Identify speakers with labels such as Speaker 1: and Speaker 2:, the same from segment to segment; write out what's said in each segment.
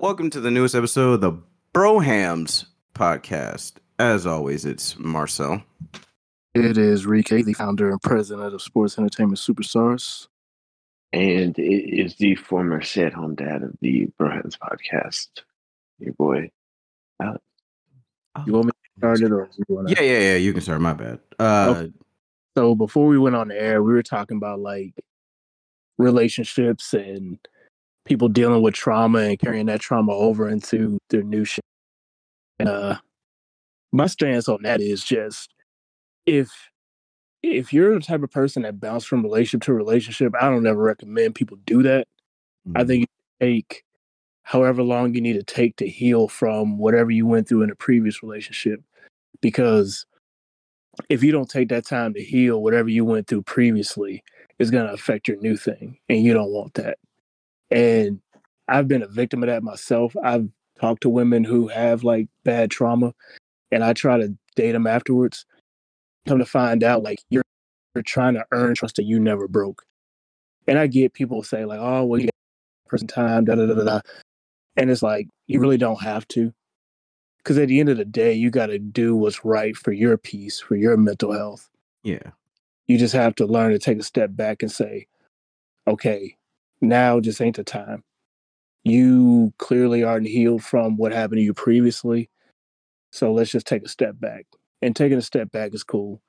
Speaker 1: Welcome to the newest episode of the Brohams podcast. As always, it's Marcel.
Speaker 2: It is Rike, the founder and president of Sports Entertainment Superstars.
Speaker 3: And it is the former stay at home dad of the Brohams podcast. Your boy, Alex.
Speaker 2: You want me to start it or you want
Speaker 1: Yeah, yeah, yeah. You can start. My bad. Uh,
Speaker 2: Okay. So before we went on the air, we were talking about like relationships and people dealing with trauma and carrying that trauma over into their new shit. And uh my stance on that is just if if you're the type of person that bounce from relationship to relationship, I don't ever recommend people do that. I think you take however long you need to take to heal from whatever you went through in a previous relationship. Because if you don't take that time to heal whatever you went through previously, it's going to affect your new thing. And you don't want that. And I've been a victim of that myself. I've talked to women who have like bad trauma and I try to date them afterwards. Come to find out, like, you're, you're trying to earn trust that you never broke. And I get people say, like, oh, well, you got person time, da da da da. And it's like, you really don't have to. Because at the end of the day, you got to do what's right for your peace, for your mental health.
Speaker 1: yeah,
Speaker 2: You just have to learn to take a step back and say, okay, now just ain't the time. You clearly aren't healed from what happened to you previously. So let's just take a step back. And taking a step back is cool.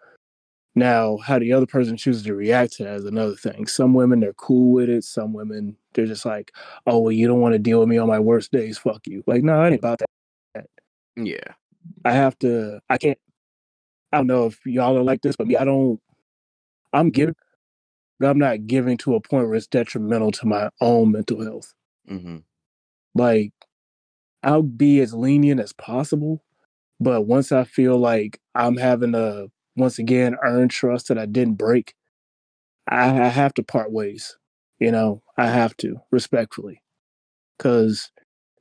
Speaker 2: Now, how the other person chooses to react to that is another thing. Some women, they're cool with it. Some women, they're just like, oh, well, you don't want to deal with me on my worst days. Fuck you. Like, no, I ain't about that.
Speaker 1: yeah,
Speaker 2: I have to. I can't. I don't know if y'all are like this, but me, I don't. I'm giving, but I'm not giving to a point where it's detrimental to my own mental health.
Speaker 1: hmm
Speaker 2: Like, I'll be as lenient as possible, but once I feel like I'm having to once again earn trust that I didn't break, I, I have to part ways. You know, I have to respectfully, because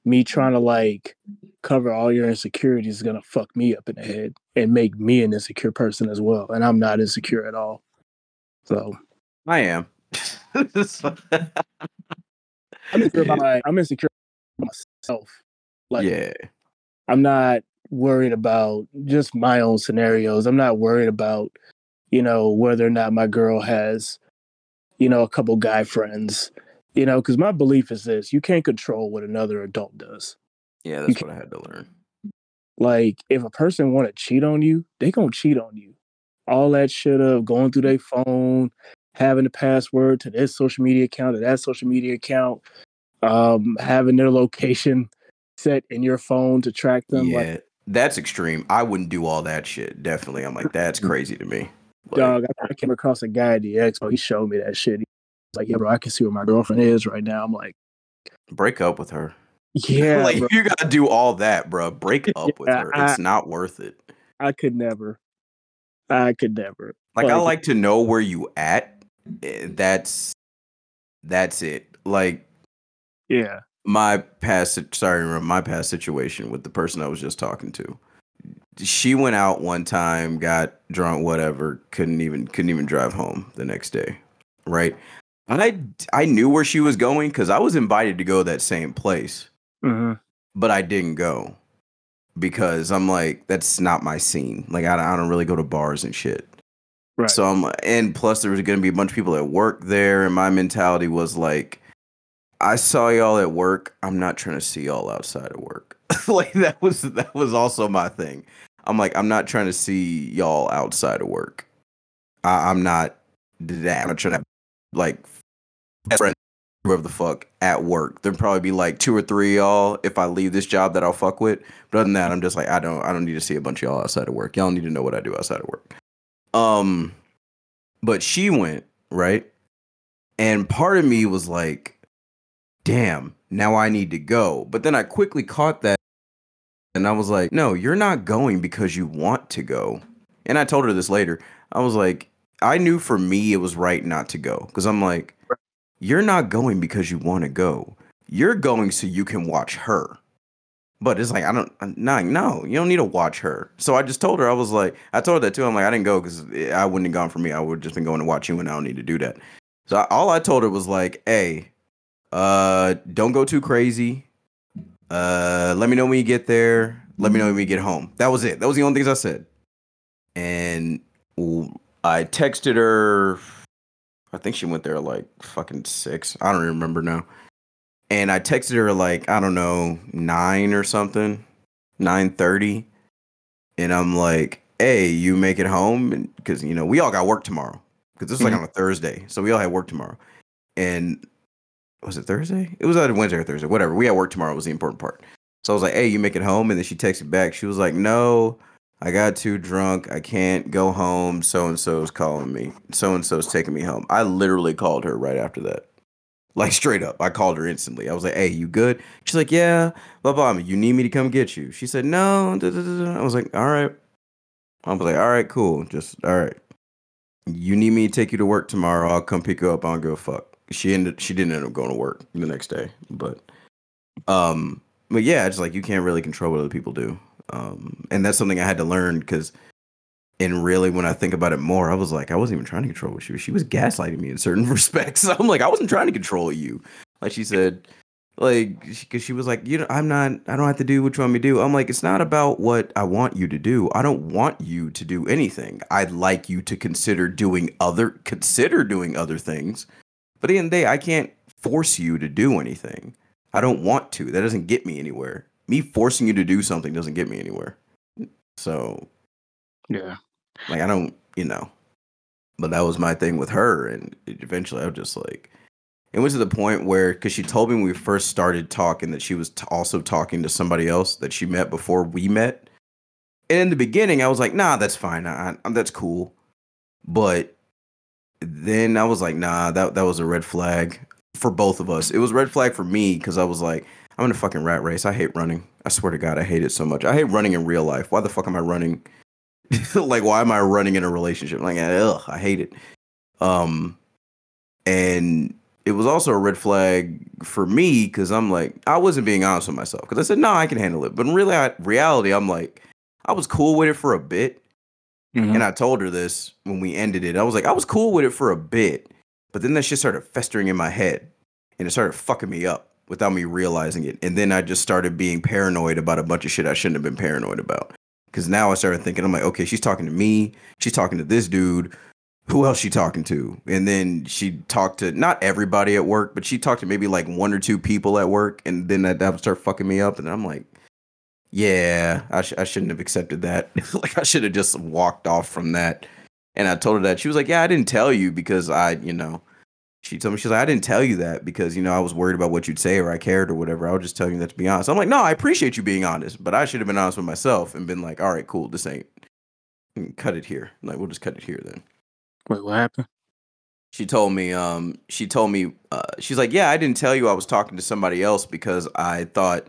Speaker 2: me trying to like cover all your insecurities is gonna fuck me up in the head and make me an insecure person as well. And I'm not insecure at all. So
Speaker 1: I am.
Speaker 2: I'm insecure about my, I'm insecure myself. Like
Speaker 1: yeah,
Speaker 2: I'm not worried about just my own scenarios. I'm not worried about, you know, whether or not my girl has, you know, a couple guy friends. You know, because my belief is this: you can't control what another adult does.
Speaker 1: yeah. That's what I had to learn.
Speaker 2: Like, if a person want to cheat on you, they gonna cheat on you. All that shit of going through their phone, having the password to this social media account to that social media account, um, having their location set in your phone to track them.
Speaker 1: yeah,
Speaker 2: Like,
Speaker 1: that's extreme. I wouldn't do all that shit. Definitely. I'm like, that's crazy to me. Like,
Speaker 2: dog, I, I came across a guy at the expo. He showed me that shit. He's like, yeah, bro, I can see where my girlfriend is right now. I'm like,
Speaker 1: break up with her.
Speaker 2: yeah,
Speaker 1: like
Speaker 2: bro,
Speaker 1: you gotta do all that, bro. Break up with
Speaker 2: Yeah,
Speaker 1: her.
Speaker 2: I-
Speaker 1: It's not worth it.
Speaker 2: I could never. I could never.
Speaker 1: Like I
Speaker 2: Like-
Speaker 1: like to know where you at. Eh, That's that's it. Like
Speaker 2: Yeah.
Speaker 1: my past sorry my past situation with the person I was just talking to. She went out one time, got drunk, whatever, couldn't even couldn't even drive home the next day. Right? And I I knew where she was going because I was invited to go that same place,
Speaker 2: hmm
Speaker 1: but I didn't go because I'm like that's not my scene. Like I, I don't really go to bars and shit.
Speaker 2: Right.
Speaker 1: So I'm and plus there was gonna be a bunch of people at work there, and my mentality was like, I saw y'all at work. I'm not trying to see y'all outside of work. like that was that was also my thing. I'm like, I'm not trying to see y'all outside of work. I, I'm not that. I'm not trying to like friend whoever the fuck at work. There'd probably be like two or three y'all if I leave this job that I'll fuck with. But other than that, I'm just like, I don't I don't need to see a bunch of y'all outside of work. Y'all need to know what I do outside of work. Um, but she went right, and part of me was like, "Damn, now I need to go." But then I quickly caught that, and I was like, "No, you're not going because you want to go." And I told her this later. I was like, I knew for me it was right not to go because I'm like, you're not going because you want to go. You're going so you can watch her. But it's like I don't no no you don't need to watch her. So I just told her I was like I told her that too. I'm like I didn't go because I wouldn't have gone for me. I would have just been going to watch you, and I don't need to do that. So I, all I told her was like, hey, uh, don't go too crazy. uh, let me know when you get there. Let me know when we get home. That was it. That was the only things I said. And I texted her. I think she went there like fucking six. I don't remember now. And I texted her like I don't know nine or something, nine thirty. And I'm like, "Hey, you make it home?" Because you know we all got work tomorrow. Because this is like mm-hmm. on a Thursday, so we all had work tomorrow. And was it Thursday? It was either Wednesday or Thursday, whatever. We had work tomorrow was the important part. So I was like, "Hey, you make it home?" And then she texted back. She was like, "No, I got too drunk. I can't go home. So and so's calling me. So and so's taking me home." I literally called her right after that, like straight up. I called her instantly. I was like, "Hey, you good?" She's like, "Yeah." Blah blah. You need me to come get you? She said, "No." da, da, da." I was like, "All right." I was like, "All right, cool. Just all right." You need me to take you to work tomorrow? I'll come pick you up. I don't give a fuck. She ended. She didn't end up going to work the next day, but um, but yeah, it's like you can't really control what other people do. Um, and that's something I had to learn because, and really, when I think about it more, I was like, I wasn't even trying to control what she was. She was gaslighting me in certain respects. I'm like, I wasn't trying to control you. Like she said, like, because she was like, you know, I'm not, I don't have to do what you want me to do. I'm like, it's not about what I want you to do. I don't want you to do anything. I'd like you to consider doing other, consider doing other things. But at the end of the day, I can't force you to do anything. I don't want to. That doesn't get me anywhere. Me forcing you to do something doesn't get me anywhere. So,
Speaker 2: Yeah.
Speaker 1: Like, I don't, you know. But that was my thing with her, and eventually I was just like, it was to the point where, because she told me when we first started talking that she was t- also talking to somebody else that she met before we met. And in the beginning, I was like, nah, that's fine. I, I, that's cool. But then I was like, nah, that that was a red flag for both of us. It was red flag for me because I was like, I'm in a fucking rat race. I hate running. I swear to God, I hate it so much. I hate running in real life. Why the fuck am I running? like, why am I running in a relationship? Like, ugh, I hate it. Um, and it was also a red flag for me because I'm like, I wasn't being honest with myself because I said, no, I can handle it. But in really, reality, I'm like, I was cool with it for a bit.
Speaker 2: Mhm.
Speaker 1: And I told her this when we ended it. I was like, I was cool with it for a bit, but then that shit started festering in my head and it started fucking me up without me realizing it. And then I just started being paranoid about a bunch of shit I shouldn't have been paranoid about. Cause now I started thinking, I'm like, okay, she's talking to me, she's talking to this dude. Who else she talking to? And then she talked to not everybody at work, but she talked to maybe like one or two people at work, and then that, that would start fucking me up. And I'm like, yeah, I, sh- I shouldn't have accepted that. like I should have just walked off from that. And I told her that she was like, "Yeah, I didn't tell you because I, you know." She told me she's like, "I didn't tell you that because you know I was worried about what you'd say or I cared or whatever. I was just telling you that to be honest." I'm like, "No, I appreciate you being honest, but I should have been honest with myself and been like, all right, cool, this ain't mm, cut it here. Like we'll just cut it here then."
Speaker 2: Wait, what happened?
Speaker 1: she told me um she told me uh, she's like yeah i didn't tell you i was talking to somebody else because i thought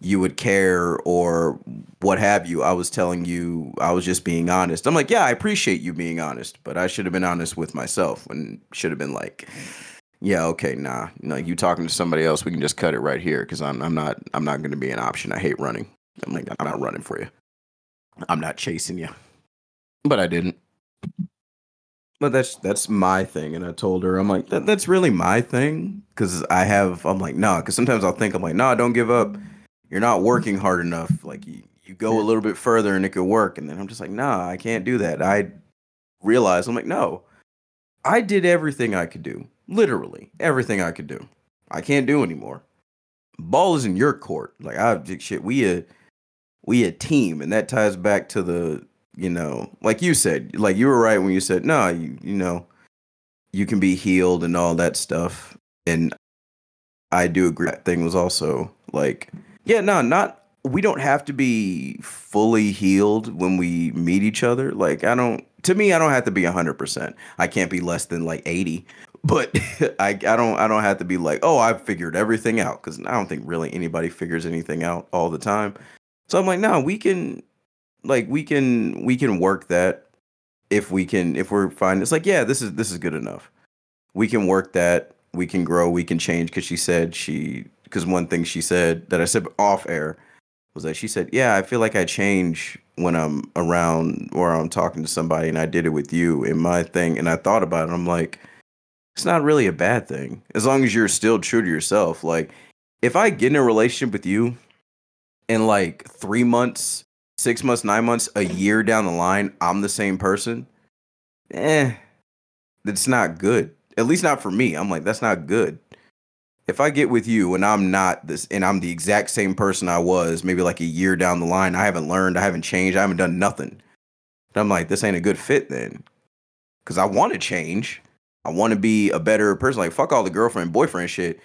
Speaker 1: you would care or what have you. I was telling you i was just being honest. I'm like yeah i appreciate you being honest but i should have been honest with myself and should have been like yeah okay nah. No you talking to somebody else we can just cut it right here because I'm, I'm not i'm not going to be an option. I hate running. I'm like i'm not running for you. I'm not chasing you. But i didn't. But that's that's my thing, and I told her I'm like that, that's really my thing because I have I'm like no, because sometimes I'll think I'm like no, don't give up. You're not working hard enough. Like you, you go a little bit further and it could work, and then I'm just like nah, I can't do that. I realize I'm like no, I did everything I could do, literally everything I could do. I can't do anymore. Ball is in your court. Like I shit, we a we a team, and that ties back to the you know, like you said, like you were right when you said, no, you, you know, you can be healed and all that stuff. And I do agree. That thing was also like, yeah, no, not, we don't have to be fully healed when we meet each other. Like, I don't, to me, I don't have to be 100%. I can't be less than like 80. But I, I don't I don't have to be like oh I've figured everything out because I don't think really anybody figures anything out all the time. So I'm like no we can like we can we can work that if we can if we're fine it's like yeah this is this is good enough we can work that we can grow we can change because she said she because one thing she said that i said off air was that she said yeah i feel like i change when i'm around or i'm talking to somebody and i did it with you in my thing and i thought about it i'm like it's not really a bad thing as long as you're still true to yourself like if i get in a relationship with you in like three months, six months, nine months, a year down the line, I'm the same person, eh, that's not good. At least not for me. I'm like, that's not good. If I get with you and I'm not this, and I'm the exact same person I was maybe like a year down the line, I haven't learned, I haven't changed, I haven't done nothing. I'm like, this ain't a good fit then. Cause I want to change. I want to be a better person. Like, fuck all the girlfriend, boyfriend shit.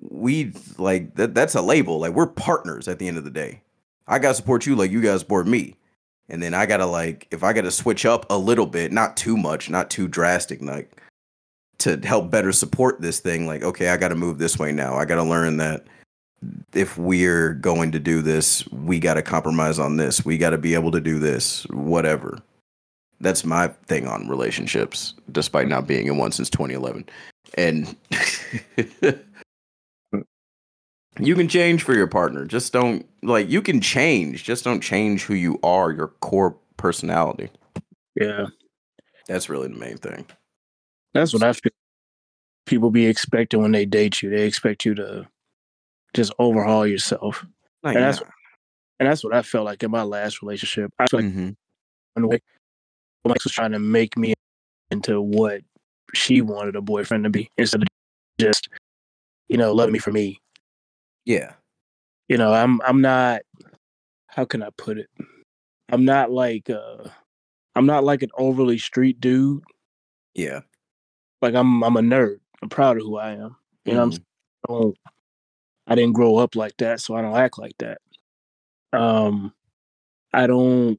Speaker 1: We like that that's a label. Like we're partners at the end of the day. I gotta support you like you guys support me. And then I gotta like if I gotta switch up a little bit, not too much, not too drastic, like to help better support this thing, like, okay, I gotta move this way now. I gotta learn that if we're going to do this, we gotta compromise on this. We gotta be able to do this, whatever. That's my thing on relationships, despite not being in one since 2011. And you can change for your partner. Just don't like you can change. Just don't change who you are, your core personality.
Speaker 2: Yeah,
Speaker 1: That's really the main thing.
Speaker 2: That's what I feel. People be expecting when they date you. They expect you to just overhaul yourself,
Speaker 1: Like,
Speaker 2: And that's-
Speaker 1: nah.
Speaker 2: and that's what I felt like in my last relationship. I feel like
Speaker 1: Mhm.
Speaker 2: a way, was trying to make me into what she wanted a boyfriend to be instead of just, you know, loving me for me.
Speaker 1: Yeah.
Speaker 2: You know, I'm I'm not. How can I put it? I'm not like uh, I'm not like an overly street dude.
Speaker 1: Yeah.
Speaker 2: Like I'm I'm a nerd. I'm proud of who I am. You know, what I'm
Speaker 1: Mhm.
Speaker 2: I I didn't grow up like that, so I don't act like that. Um I don't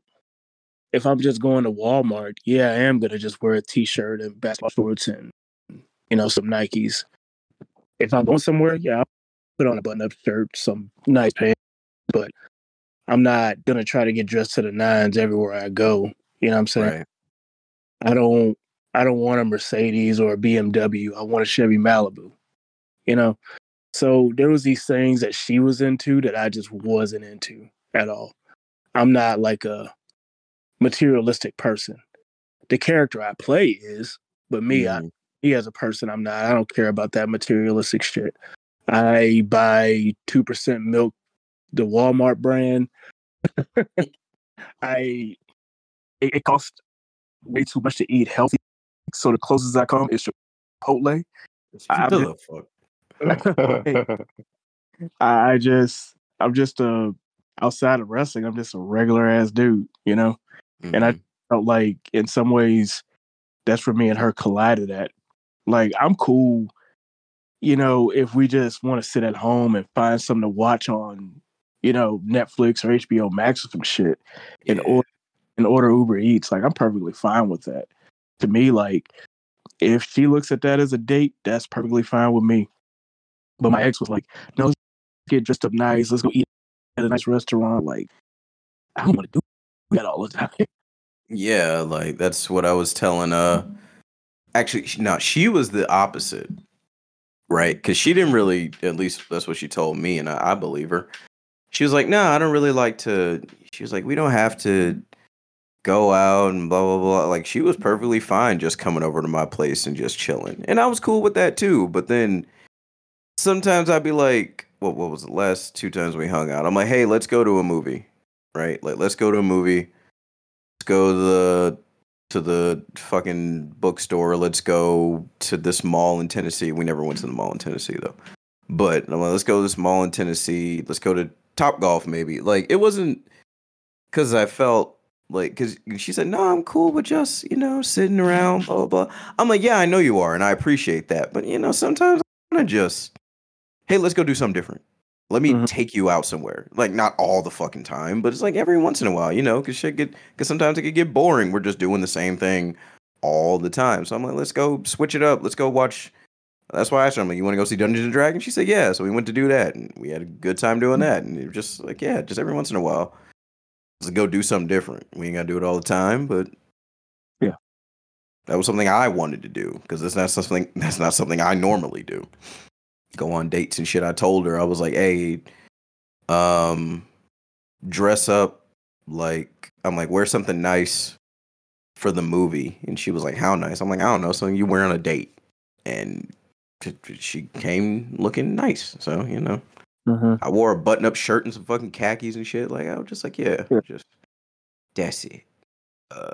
Speaker 2: if I'm just going to Walmart, yeah, I am gonna just wear a t shirt and basketball shorts and you know, some Nikes. If I'm going somewhere, yeah, I'll put on a button up shirt, some nice pants, but I'm not gonna try to get dressed to the nines everywhere I go. You know what I'm saying?
Speaker 1: Right.
Speaker 2: I don't I don't want a Mercedes or a BMW. I want a Chevy Malibu. You know? So there was these things that she was into that I just wasn't into at all. I'm not like a materialistic person. The character I play is, but me, I,
Speaker 1: Mhm.
Speaker 2: me as a person, I'm not. I don't care about that materialistic shit. I buy two percent milk, the Walmart brand. I it, it costs way too much to eat healthy, so the closest I come is Chipotle. I-
Speaker 1: What fuck?
Speaker 2: I just I'm just a outside of wrestling. I'm just a regular ass dude, you know. And I-
Speaker 1: Mhm.
Speaker 2: Felt like in some ways that's where me and her collided at. Like I'm cool, you know, if we just want to sit at home and find something to watch on, you know, Netflix or HBO Max or some shit, and order and order Uber Eats. Like I'm perfectly fine with that. To me, like if she looks at that as a date, that's perfectly fine with me. But my ex was like, "No, get dressed up nice. Let's go eat at a nice restaurant." Like I don't want to do that all the time.
Speaker 1: Yeah, like that's what I was telling uh actually no, she was the opposite. Right? Cuz she didn't really at least that's what she told me and I, I believe her. She was like, "No, I don't really like to." She was like, "We don't have to go out and blah blah blah." Like she was perfectly fine just coming over to my place and just chilling. And I was cool with that too, but then sometimes I'd be like, what what was the last two times we hung out? I'm like, "Hey, let's go to a movie." Right? Like let's go to a movie let's go to the to the fucking bookstore. Let's go to this mall in Tennessee. We never went to the mall in Tennessee though. But I'm like, let's go to this mall in Tennessee. Let's go to Top Golf maybe. Like it wasn't because I felt like because she said no, I'm cool with just you know sitting around blah blah blah. I'm like, yeah, I know you are, and I appreciate that. But you know, sometimes I want to just hey, let's go do something different. Let me
Speaker 2: Mhm.
Speaker 1: take you out somewhere. Like not all the fucking time, but it's like every once in a while, you know, because shit get because sometimes it could get boring. We're just doing the same thing all the time. So I'm like, let's go switch it up. Let's go watch. That's why I asked her, I'm like, you want to go see Dungeons and Dragons? She said, yeah. So we went to do that, and we had a good time doing that. And it was just like, yeah, just every once in a while, let's go do something different. We ain't got to do it all the time, but
Speaker 2: Yeah.
Speaker 1: that was something I wanted to do because that's not something that's not something I normally do. Go on dates and shit. I told her I was like, hey, um, dress up like I'm like wear something nice for the movie, and she was like, how nice? I'm like, I don't know, something you wear on a date, and she came looking nice. So you know,
Speaker 2: Mhm.
Speaker 1: I wore a button up shirt and some fucking khakis and shit. Like I was just like, yeah,
Speaker 2: Yeah.
Speaker 1: just that's it. Uh,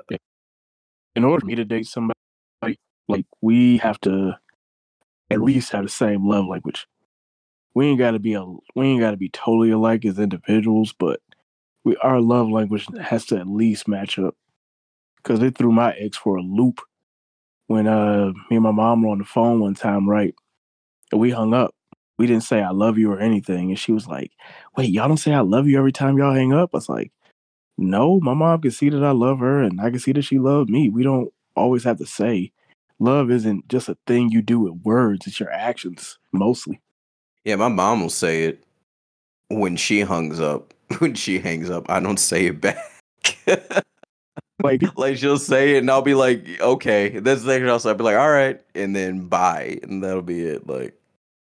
Speaker 2: in order for me to date somebody, like we have to at least have the same love language. We ain't got to be a we ain't got to be totally alike as individuals, but we our love language has to at least match up. Because it threw my ex for a loop when uh me and my mom were on the phone one time, right? And we hung up. We didn't say I love you or anything, and she was like, "Wait, y'all don't say I love you every time y'all hang up?" I was like, "No, my mom can see that I love her, and I can see that she loved me. We don't always have to say love isn't just a thing you do with words; it's your actions mostly."
Speaker 1: yeah, my mom will say it when she hangs up. When she hangs up, I don't say it back.
Speaker 2: Like,
Speaker 1: like she'll say it, and I'll be like, okay. That's the thing else. I'll be like, all right, and then bye, and that'll be it. Like,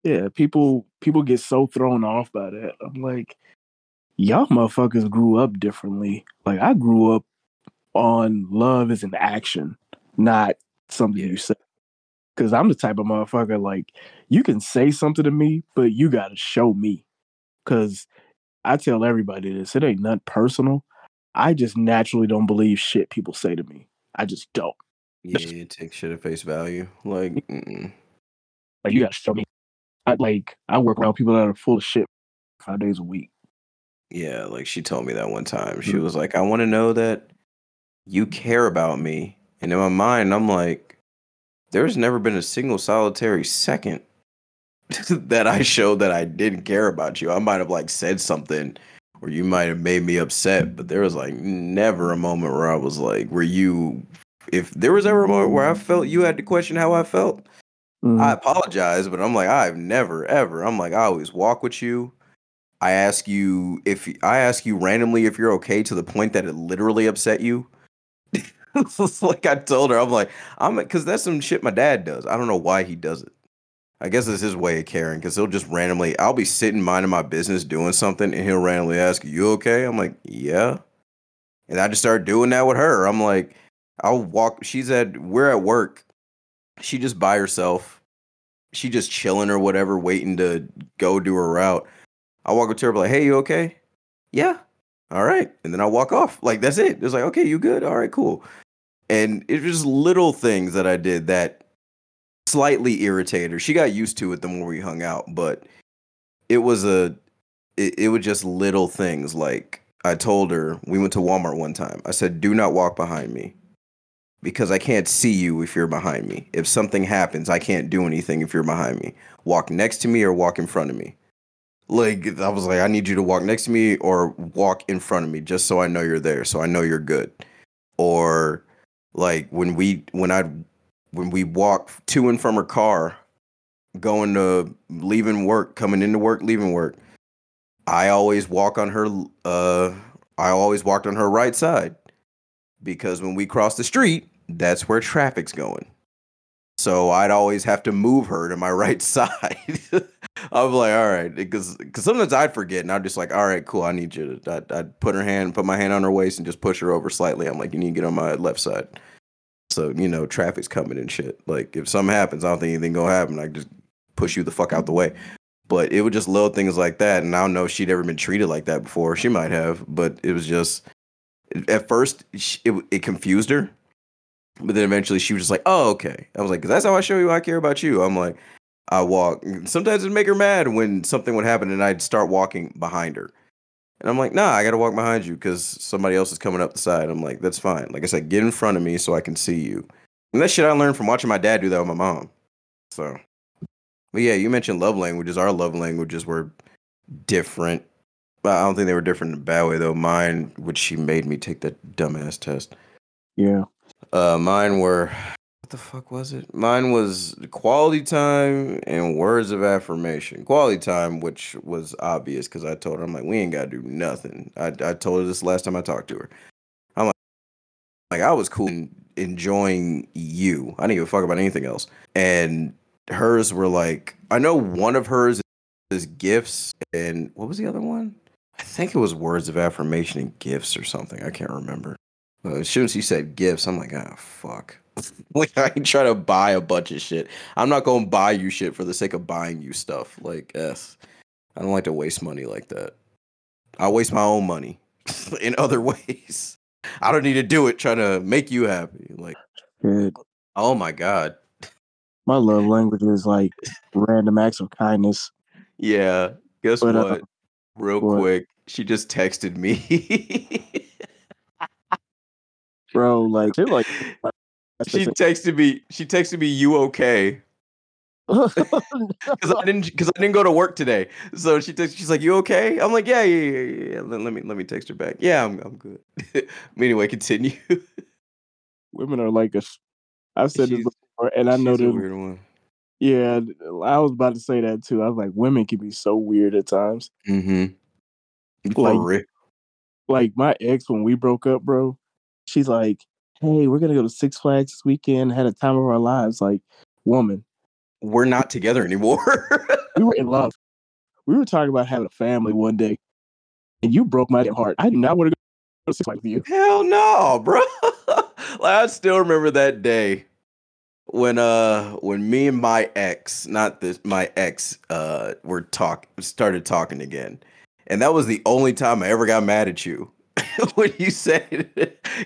Speaker 2: yeah, people people get so thrown off by that. I'm like, y'all motherfuckers grew up differently. Like I grew up on love as an action, not something you say. Cause I'm the type of motherfucker like you can say something to me, but you gotta show me. Cause I tell everybody this, it ain't nothing personal. I just naturally don't believe shit people say to me. I just don't.
Speaker 1: yeah, you take shit at face value. Like, mm-mm.
Speaker 2: Like you gotta show me. I like I work around people that are full of shit five days a week.
Speaker 1: yeah, like she told me that one time. She
Speaker 2: Mhm.
Speaker 1: was like, I want to know that you care about me, and in my mind, I'm like, there's never been a single solitary second that I showed that I didn't care about you. I might have like said something or you might have made me upset, but there was like never a moment where I was like, where you, if there was ever a moment where I felt you had to question how I felt,
Speaker 2: Mhm.
Speaker 1: I apologize, but I'm like, I've never, ever. I'm like, I always walk with you. I ask you if I ask you randomly if you're okay to the point that it literally upset you. it's like I told her, I'm like, I'm because that's some shit my dad does. I don't know why he does it. I guess it's his way of caring because he'll just randomly, I'll be sitting minding my business doing something and he'll randomly ask, You okay? I'm like, Yeah. And I just started doing that with her. I'm like, I'll walk, she's at, we're at work. She just by herself. She just chilling or whatever, waiting to go do her route. I walk up to her, like, Hey, you okay? Yeah. All right. And then I walk off. Like, that's it. It's like, Okay, you good? All right, cool. And it was just little things that I did that slightly irritated her. She got used to it the more we hung out, but it was a it, it was just little things like I told her we went to Walmart one time. I said, "Do not walk behind me." Because I can't see you if you're behind me. If something happens, I can't do anything if you're behind me. Walk next to me or walk in front of me. Like I was like, I need you to walk next to me or walk in front of me just so I know you're there, so I know you're good. Or like when we when I when we walk to and from her car, going to leaving work, coming into work, leaving work, I always walk on her uh I always walked on her right side because when we cross the street, that's where traffic's going. So I'd always have to move her to my right side. I'm like, all right, because because sometimes I'd forget, and I'm just like, all right, cool. I need you to. I'd, I'd put her hand, put my hand on her waist, and just push her over slightly. I'm like, you need to get on my left side. So you know, traffic's coming and shit. Like if something happens, I don't think anything gonna happen. I just push you the fuck out the way. But it was just little things like that, and I don't know if she'd ever been treated like that before. She might have, but it was just at first it it confused her, but then eventually she was just like, "Oh, okay." I was like, "Cause that's how I show you I care about you." I'm like, I walk. Sometimes it'd make her mad when something would happen, and I'd start walking behind her. And I'm like, nah, I gotta walk behind you because somebody else is coming up the side. I'm like, that's fine. Like I said, get in front of me so I can see you. And that shit I learned from watching my dad do that with my mom. So, but yeah, you mentioned love languages. Our love languages were different. I don't think they were different in a bad way though. Mine, which she made me take that dumbass test.
Speaker 2: Yeah.
Speaker 1: Uh, mine were what the fuck was it? Mine was quality time and words of affirmation. Quality time, which was obvious because I told her I'm like, we ain't gotta do nothing. I I told her this last time I talked to her. I'm like, like I was cool in enjoying you. I didn't give a fuck about anything else. And hers were like, I know one of hers is gifts, and what was the other one? I think it was words of affirmation and gifts or something. I can't remember. Uh, as soon as he said gifts, I'm like, ah, fuck. like, I ain't trying to buy a bunch of shit. I'm not going to buy you shit for the sake of buying you stuff. Like, yes. I don't like to waste money like that. I waste my own money in other ways. I don't need to do it trying to make you happy. Like, oh my god.
Speaker 2: My love language is like random acts of kindness.
Speaker 1: Yeah. Guess
Speaker 2: But, uh,
Speaker 1: what? Real
Speaker 2: what?
Speaker 1: quick, she just texted me.
Speaker 2: Bro, like like
Speaker 1: she texted me. She texted me, "You okay?" Because I didn't. Because I didn't go to work today. So she texted. She's like, "You okay?" I'm like, "Yeah, yeah, yeah, yeah." yeah." Let, me let me text her back. Yeah, I'm I'm good. anyway, continue.
Speaker 2: women are like a sh- I've said this before and I know
Speaker 1: She's
Speaker 2: them
Speaker 1: weird one.
Speaker 2: yeah, I was about to say that too. I was like, women can be so weird at times.
Speaker 1: Mm-hmm.
Speaker 2: Like- Like my ex when we broke up, bro, she's like, Hey, we're gonna go to Six Flags this weekend, had a time of our lives. Like, woman,
Speaker 1: We're not together anymore.
Speaker 2: we were in love. We were talking about having a family one day, and you broke my heart. I do not want to go to Six Flags with you.
Speaker 1: Hell no, bro. I still remember that day when uh when me and my ex, not this my ex, uh were talk started talking again. And that was the only time I ever got mad at you. when you said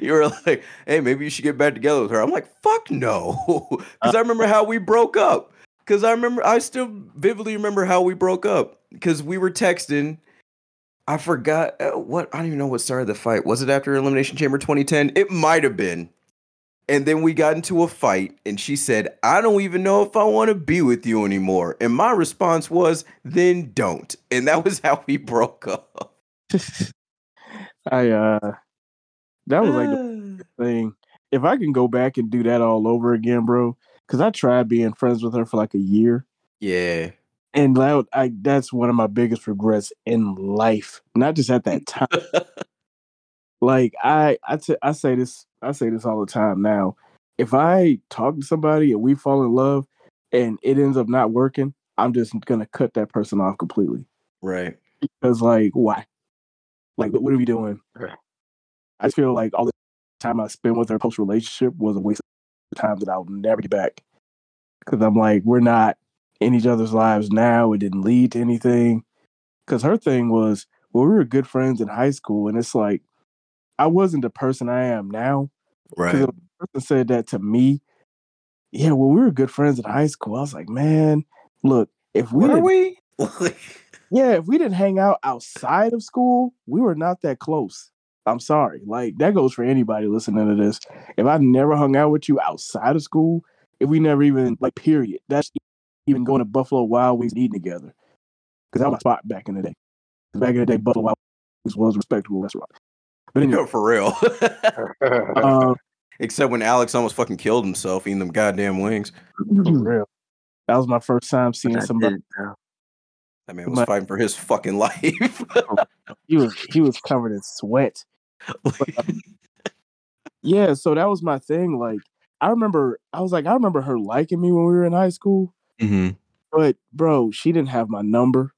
Speaker 1: you were like, hey, maybe you should get back together with her. I'm like, fuck no. Because I remember how we broke up. Because I remember I still vividly remember how we broke up. Because we were texting. I forgot uh, what I don't even know what started the fight. Was it after Elimination Chamber 2010? It might have been. And then we got into a fight, and she said, I don't even know if I want to be with you anymore. And my response was, then don't. And that was how we broke up.
Speaker 2: I uh that was like the thing. If I can go back and do that all over again, bro, because I tried being friends with her for like a year.
Speaker 1: yeah.
Speaker 2: And that I that's one of my biggest regrets in life. Not just at that time. like I I t- I say this I say this all the time now. If I talk to somebody and we fall in love and it ends up not working, I'm just gonna cut that person off completely.
Speaker 1: Right.
Speaker 2: Because like why? Like what are we doing?
Speaker 3: Right.
Speaker 2: I feel like all the time I spent with her post relationship was a waste of time that I'll never get back. Because I'm like, we're not in each other's lives now. It didn't lead to anything. Because her thing was, well, we were good friends in high school, and it's like I wasn't the person I am now.
Speaker 1: Right.
Speaker 2: if a person said that to me, yeah, well, we were good friends in high school. I was like, man, look, if we
Speaker 1: Were
Speaker 2: didn't
Speaker 1: we?
Speaker 2: yeah, if we didn't hang out outside of school, we were not that close. I'm sorry. Like that goes for anybody listening to this. If I never hung out with you outside of school, if we never even like period, that's even going to Buffalo Wild Wings eating together. Because that was my spot back in the day. Back in the day, Buffalo Wild Wings was a respectable restaurant. But anyway,
Speaker 1: no, for real.
Speaker 2: uh,
Speaker 1: Except when Alex almost fucking killed himself eating them goddamn wings.
Speaker 2: for real. That was my first time seeing
Speaker 3: I
Speaker 2: somebody.
Speaker 3: Uh,
Speaker 1: That man was
Speaker 2: My-
Speaker 1: fighting for his fucking life.
Speaker 2: He was he was covered in sweat. Yeah, so that was my thing. Like, I remember, I was like, I remember her liking me when we were in high school,
Speaker 1: hmm
Speaker 2: but bro, she didn't have my number.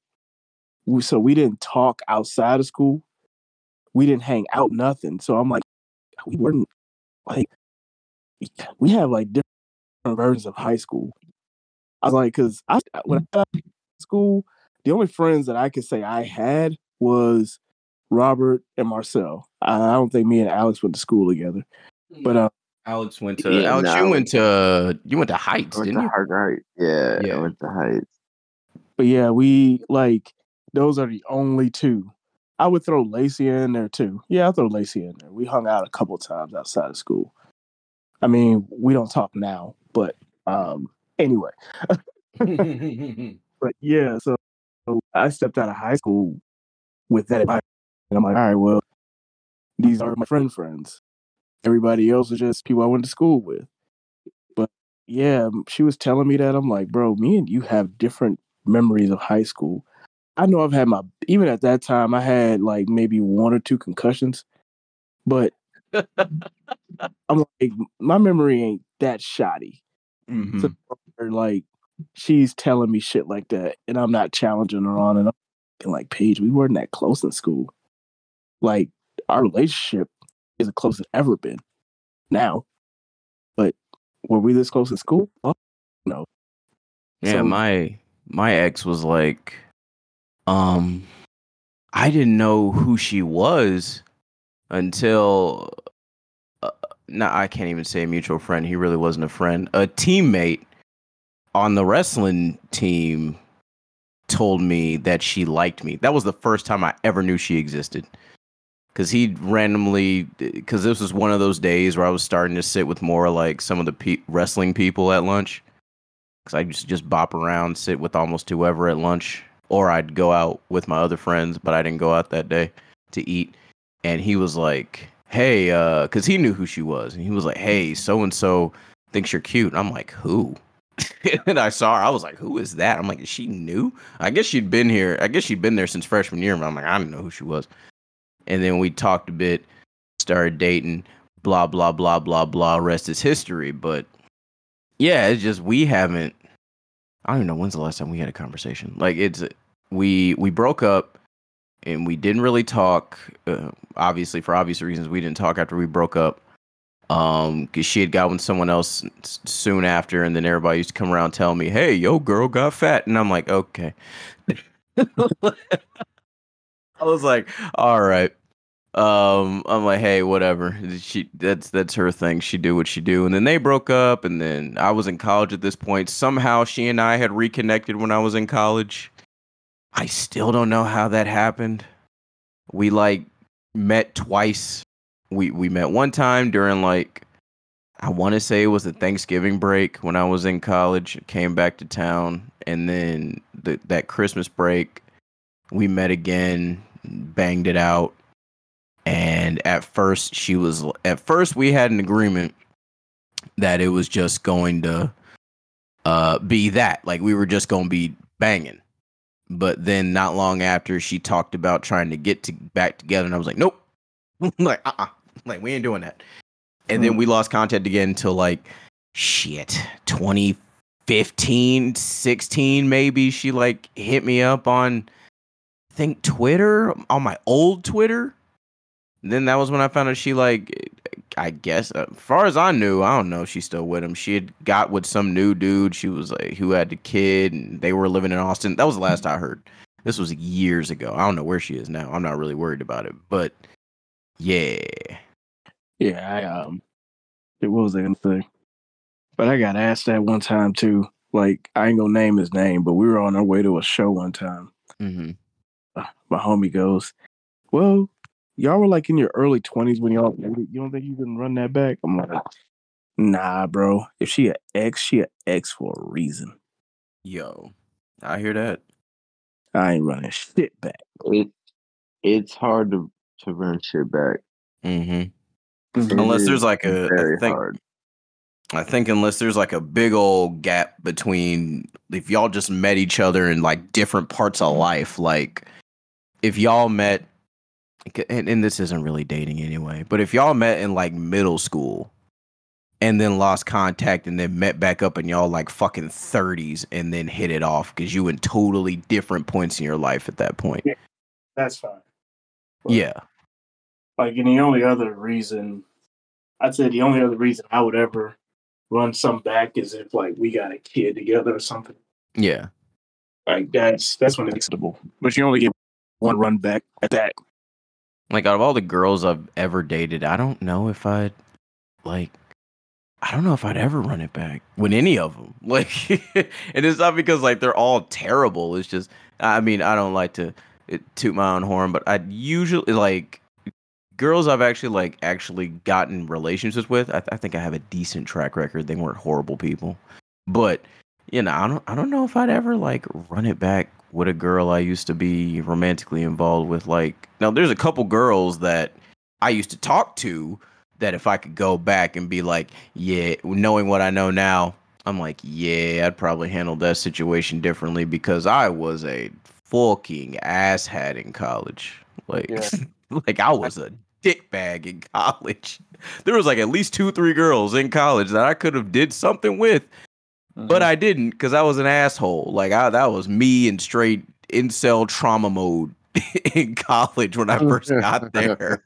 Speaker 2: So we didn't talk outside of school. We didn't hang out, nothing. So I'm like, we weren't like, we have like different versions of high school. I was like, because I when I got out of school, the only friends that I could say I had was Robert and Marcel. I I don't think me and Alex went to school together, but uh,
Speaker 1: Alex went to
Speaker 3: Yeah,
Speaker 1: Alex.
Speaker 3: no,
Speaker 1: you
Speaker 3: went-
Speaker 1: went to you went to Heights,
Speaker 3: went
Speaker 1: didn't
Speaker 3: to
Speaker 1: you?
Speaker 3: Hard Yeah,
Speaker 1: Yeah.
Speaker 3: I went to Heights.
Speaker 2: But yeah, we like those are the only two. I would throw Lacey in there too. Yeah, I'll throw Lacey in there. We hung out a couple times outside of school. I mean, we don't talk now, but um anyway. But yeah, so, so I stepped out of high school with that mind. And I'm like, all right, well, these are my friend friends. Everybody else is just people I went to school with. But yeah, she was telling me that. I'm like, bro, me and you have different memories of high school. I know I've had my, even at that time, I had like maybe one or two concussions. But I'm like, my memory ain't that shoddy.
Speaker 1: Mhm.
Speaker 2: So like she's telling me shit like that and I'm not challenging her on it. I'm like, Paige, we weren't that close in school. Like our relationship is the closest it's ever been now. But were we this close in school? Fuck no.
Speaker 1: Yeah,
Speaker 2: So-
Speaker 1: my my ex was like Um, I didn't know who she was until. Uh, no, I can't even say a mutual friend. He really wasn't a friend. A teammate on the wrestling team told me that she liked me. That was the first time I ever knew she existed. Cause he randomly, cause this was one of those days where I was starting to sit with more like some of the pe- wrestling people at lunch. Cause I to just bop around, sit with almost whoever at lunch, or I'd go out with my other friends, but I didn't go out that day to eat. And he was like, "Hey," uh, cause he knew who she was, and he was like, "Hey, so and so thinks you're cute." And I'm like, "Who?" and I saw her. I was like, "Who is that?" I'm like, "Is she new?" I guess she'd been here. I guess she'd been there since freshman year. But I'm like, I didn't know who she was. And then we talked a bit, started dating, blah blah blah blah blah. Rest is history. But yeah, it's just we haven't. I don't even know when's the last time we had a conversation. Like it's we we broke up and we didn't really talk. Uh, obviously, for obvious reasons, we didn't talk after we broke up um because she had got with someone else soon after and then everybody used to come around telling me hey yo girl got fat and i'm like okay. I was like all right. Um i'm like hey whatever. She that's that's her thing. She do what she do and then they broke up and then i was in college at this point. Somehow she and i had reconnected when i was in college. I still don't know how that happened. We like met twice we we met one time during like I want to say it was the Thanksgiving break when I was in college. Came back to town, and then the, that Christmas break, we met again, banged it out. And at first, she was. At first, we had an agreement that it was just going to uh, be that, like we were just going to be banging. But then, not long after, she talked about trying to get to back together, and I was like, nope. like, uh, uh like we ain't doing that. And then we lost contact again until like shit 2015 16 maybe. She like hit me up on I think twitter on my old twitter. And then that was when i found out she like i guess uh, as far as i knew i don't know if she's still with him. She had got with some new dude. She was like who had the kid and they were living in austin. That was the last i heard. This was years ago. I don't know where she is now. I'm not really worried about it but yeah
Speaker 2: Yeah, I um, it was I gonna say, but I got asked that one time too. Like I ain't gonna name his name, but we were on our way to a show one time.
Speaker 1: mm-hmm.
Speaker 2: Uh, my homie goes, "Well, y'all were like in your early twenties when y'all. You don't think you can run that back?" I'm like, "Nah, bro. If she a ex, she a ex for a reason.
Speaker 1: Yo, I hear that.
Speaker 2: I ain't running shit back."
Speaker 3: It it's hard to to run shit back.
Speaker 1: Mm-hmm.
Speaker 3: It
Speaker 1: Unless there's like a,
Speaker 3: very
Speaker 1: I think,
Speaker 3: hard.
Speaker 1: I think unless there's like a big old gap between if y'all just met each other in like different parts of life, like if y'all met, and, and this isn't really dating anyway, but if y'all met in like middle school and then lost contact and then met back up and y'all like fucking 30s and then hit it off because you in totally different points in your life at that point.
Speaker 2: That's fine.
Speaker 1: Yeah.
Speaker 2: Like, and the only other reason, I'd say the only other reason I would ever run some back is if like we got a kid together or something.
Speaker 1: Yeah.
Speaker 2: Like that's that's when it's acceptable. But you only get one run back at that.
Speaker 1: Like out of all the girls I've ever dated, I don't know if I'd like I don't know if I'd ever run it back with any of them. Like and it's not because like they're all terrible. It's just I mean, I don't like to toot my own horn, but I usually like girls I've actually like actually gotten relationships with. I, th- I think I have a decent track record. They weren't horrible people. But you know, I don't I don't know if I'd ever like run it back with a girl I used to be romantically involved with. Like now, there's a couple girls that I used to talk to that if I could go back and be like, yeah, knowing what I know now, I'm like, yeah, I'd probably handle that situation differently because I was a fucking asshat in college. Like,
Speaker 2: Yeah.
Speaker 1: like I was a dickbag in college. There was like at least two, three girls in college that I could have did something with, but I didn't because I was an asshole. Like I, that was me in straight incel trauma mode in college when I first got there.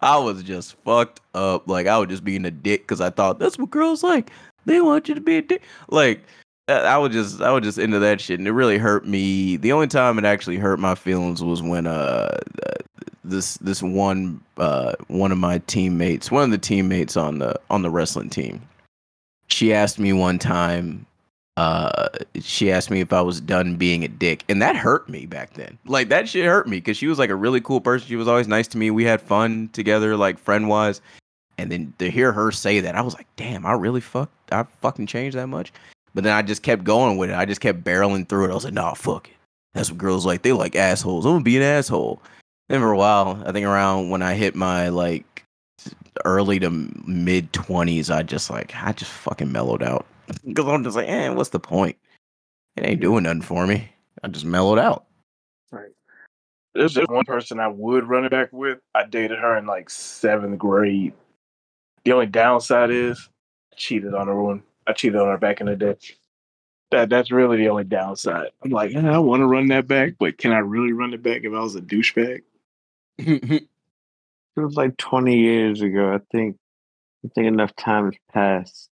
Speaker 1: I was just fucked up. Like I was just being a dick because I thought that's what girls like. They want you to be a dick. Like I would just I would just into that shit, and it really hurt me. The only time it actually hurt my feelings was when uh this this one uh one of my teammates, one of the teammates on the on the wrestling team, she asked me one time uh she asked me if I was done being a dick and that hurt me back then. Like that shit hurt me cuz she was like a really cool person. She was always nice to me. We had fun together like friend-wise. And then to hear her say that, I was like, "Damn, I really fucked I fucking changed that much?" But then I just kept going with it. I just kept barreling through it. I was like, "Nah, fuck it." That's what girls like. They like assholes. I'm to be an asshole. And for a while, I think around when I hit my like early to mid 20s, I just like I just fucking mellowed out. Because I'm just like, eh, what's the point? It ain't doing nothing for me. I just mellowed out.
Speaker 2: Right. There's just one person I would run it back with. I dated her in like seventh grade. The only downside is I cheated on her one. I cheated on her back in the day. That that's really the only downside. I'm like, yeah, I want to run that back, but can I really run it back if I was a douchebag?
Speaker 3: It was like 20 years ago. I think. I think enough time has passed.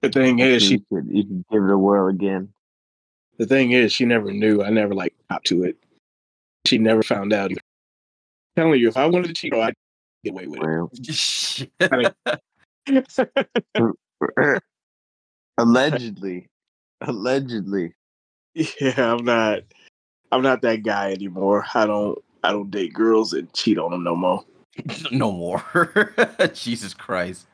Speaker 2: The thing is, she
Speaker 3: you could you could give it a whirl again.
Speaker 2: the thing is, she never knew. I never like got to it. She never found out. Either. telling you, if I wanted to cheat, oh, I'd get away with
Speaker 3: Well, uh, allegedly,
Speaker 2: allegedly. yeah, I'm not. I'm not that guy anymore. I don't. I don't date girls and cheat on them no more.
Speaker 1: no more. Jesus Christ.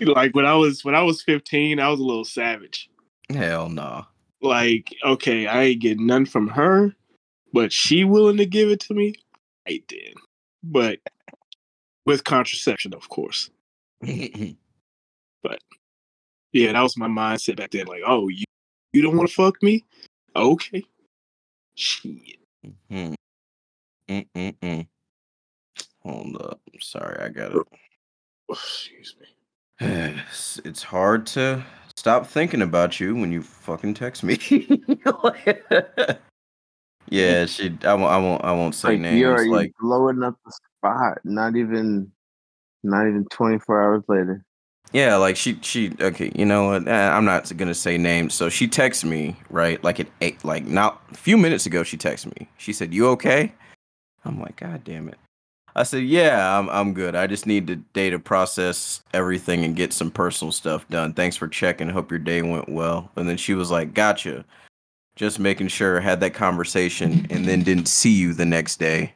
Speaker 2: Like when I was when I was 15, I was a little savage.
Speaker 1: Hell no.
Speaker 2: Like, okay, I ain't getting none from her, but she willing to give it to me. I did, but with contraception, of course. But yeah, that was my mindset back then. Like, oh, you you don't want to fuck me? Okay. Shit.
Speaker 1: Hmm. Mm-mm-mm. Hold up. I'm sorry, I got it.
Speaker 2: Excuse me.
Speaker 1: It's, it's hard to stop thinking about you when you fucking text me. yeah, she. I won't. I won't. I won't say
Speaker 3: Like
Speaker 1: names.
Speaker 3: you're
Speaker 1: Like,
Speaker 3: blowing up the spot. Not even, not even 24 hours later.
Speaker 1: yeah, like she. She. Okay, you know what? Eh, I'm not gonna say names. So she texted me right, like at eight, like not a few minutes ago. She texted me. She said, "You okay?" I'm like, God damn it. I said, Yeah, I'm I'm good. I just need the day to process everything and get some personal stuff done. Thanks for checking. Hope your day went well. And then she was like, Gotcha. Just making sure, I had that conversation, and then didn't see you the next day.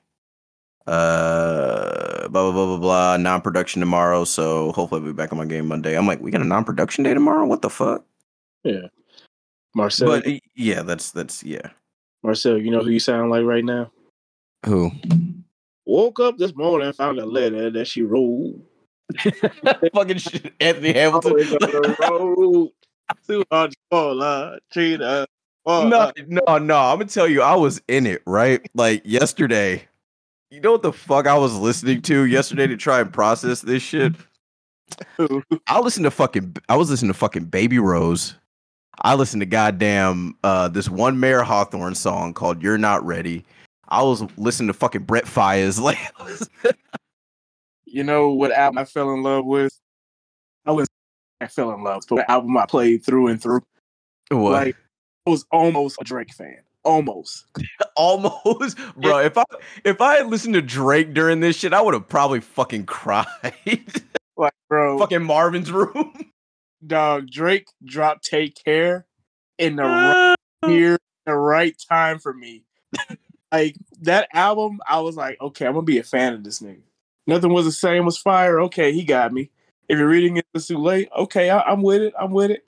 Speaker 1: Uh blah blah blah blah blah. Non-production tomorrow, so hopefully I'll be back on my game Monday. I'm like, we got a non-production day tomorrow? What the fuck?
Speaker 2: Yeah. Marcel,
Speaker 1: But yeah, that's that's yeah.
Speaker 2: Marcel, you know who you sound like right now?
Speaker 1: Who?
Speaker 2: Woke up this morning and found a letter that she wrote.
Speaker 1: Fucking shit, Anthony Hamilton.
Speaker 2: road to Argentina, Trina.
Speaker 1: no, no, no. I'm gonna tell you, I was in it, right? Like yesterday. You know what the fuck I was listening to yesterday to try and process this shit? I listened to fucking I was listening to fucking Baby Rose. I listened to goddamn uh this one Mayer Hawthorne song called You're Not Ready. I was listening to fucking Brett Fires like
Speaker 2: You know what album I fell in love with? I was I fell in love, but the album I played through and through.
Speaker 1: what?
Speaker 2: Like I was almost a Drake fan. Almost.
Speaker 1: Almost, bro. If I if I had listened to Drake during this shit, I would have probably fucking cried.
Speaker 2: Like, bro,
Speaker 1: fucking Marvin's room.
Speaker 2: dog, Drake dropped Take Care in the right year, the right time for me. Like that album, I was like, okay, I'm gonna be a fan of this nigga. Nothing was the same was fire. Okay, he got me. If you're reading it too late, okay, I, I'm with it. I'm with it.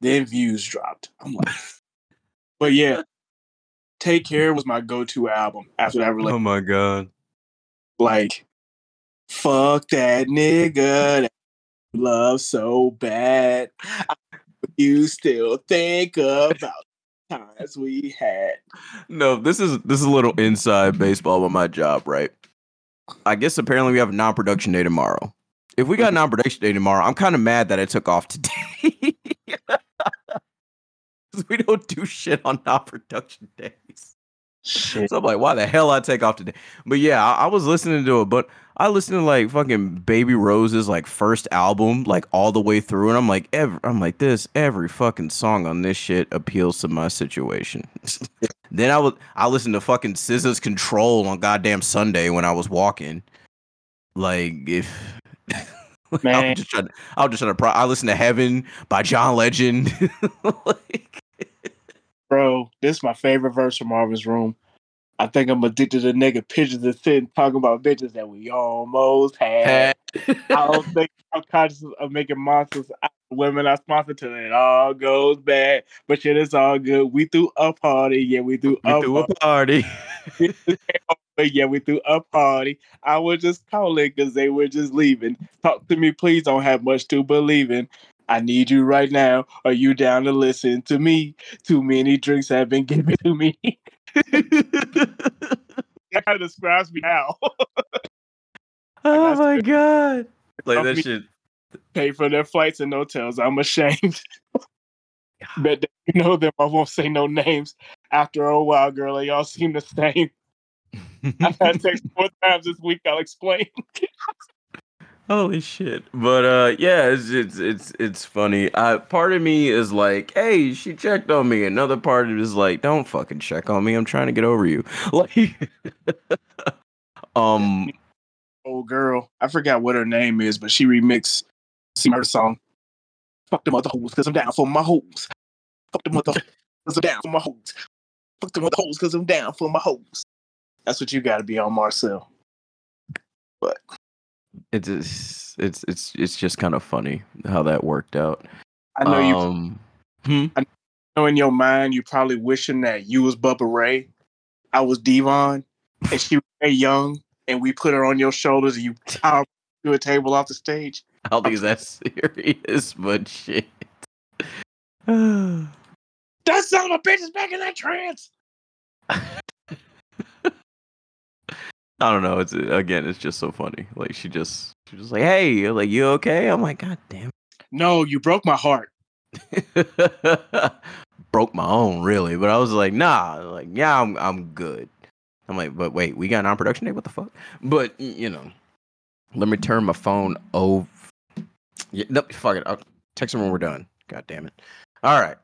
Speaker 2: Then views dropped. I'm like, but yeah, Take Care was my go-to album after that relationship.
Speaker 1: Oh my god.
Speaker 2: Like, fuck that nigga that love so bad. You still think about times we had.
Speaker 1: No, this is this is a little inside baseball with my job, right? I guess apparently we have a non-production day tomorrow. If we got a mm-hmm. non-production day tomorrow, I'm kind of mad that I took off today. we don't do shit on non-production days.
Speaker 2: Shit.
Speaker 1: So I'm like, why the hell I take off today? But yeah, I, I was listening to it, but I listened to like fucking Baby Rose's like first album, like all the way through, and I'm like, every, I'm like, this every fucking song on this shit appeals to my situation. then I was I listened to fucking SZA's Control on goddamn Sunday when I was walking. Like if I
Speaker 2: Man.
Speaker 1: was just trying, I was just trying to. Pro- I listened to Heaven by John Legend. like,
Speaker 2: Bro, this is my favorite verse from Marvin's Room. I think I'm addicted to nigga pictures of sitting talking about bitches that we almost had. I don't think I'm conscious of making monsters out of women I sponsor till it all goes bad. But shit, it's all good. We threw a party. Yeah, we threw
Speaker 1: we
Speaker 2: a
Speaker 1: threw a
Speaker 2: party.
Speaker 1: party.
Speaker 2: Yeah, we threw a party. I was just calling because they were just leaving. Talk to me, please. Don't have much to believe in. I need you right now. Are you down to listen to me? Too many drinks have been given to me. that kind of describes me now.
Speaker 1: oh my god! Like that shit.
Speaker 2: Pay for their flights and hotels. I'm ashamed. Bet that you know them. I won't say no names. After a while, girl, y'all seem the same. I've had text four times this week. I'll explain.
Speaker 1: Holy shit! But uh, yeah, it's it's it's it's funny. Uh, part of me is like, hey, she checked on me. Another part of it is like, don't fucking check on me. I'm trying to get over you. Like, um,
Speaker 2: old girl. I forgot what her name is, but she remixed her song. Fuck them other hoes, cause I'm down for my hoes. Fuck them other hoes, cause I'm down for my hoes. Fuck them other hoes, cause I'm down for my hoes. That's what you gotta be on Marcel.
Speaker 1: it's it's it's it's it's just kind of funny how that worked out.
Speaker 2: I know you
Speaker 1: um, hmm?
Speaker 2: know in your mind you're probably wishing that you was Bubba Ray, I was D-Von, and she was Mae Young, and we put her on your shoulders and you power to a table off the stage.
Speaker 1: I don't think it's that serious, but shit.
Speaker 2: That son of a bitch is back in that trance.
Speaker 1: I don't know. It's again, it's just so funny. Like she just she just like, "Hey, like you okay?" I'm like, "God damn."
Speaker 2: No, you broke my heart.
Speaker 1: Broke my own, really, but I was like, "Nah, like yeah, I'm I'm good." I'm like, "But wait, we got non production day? What the fuck?" But you know, let me turn my phone over. Yeah, no, fuck it. I'll text him when we're done. God damn it. All right.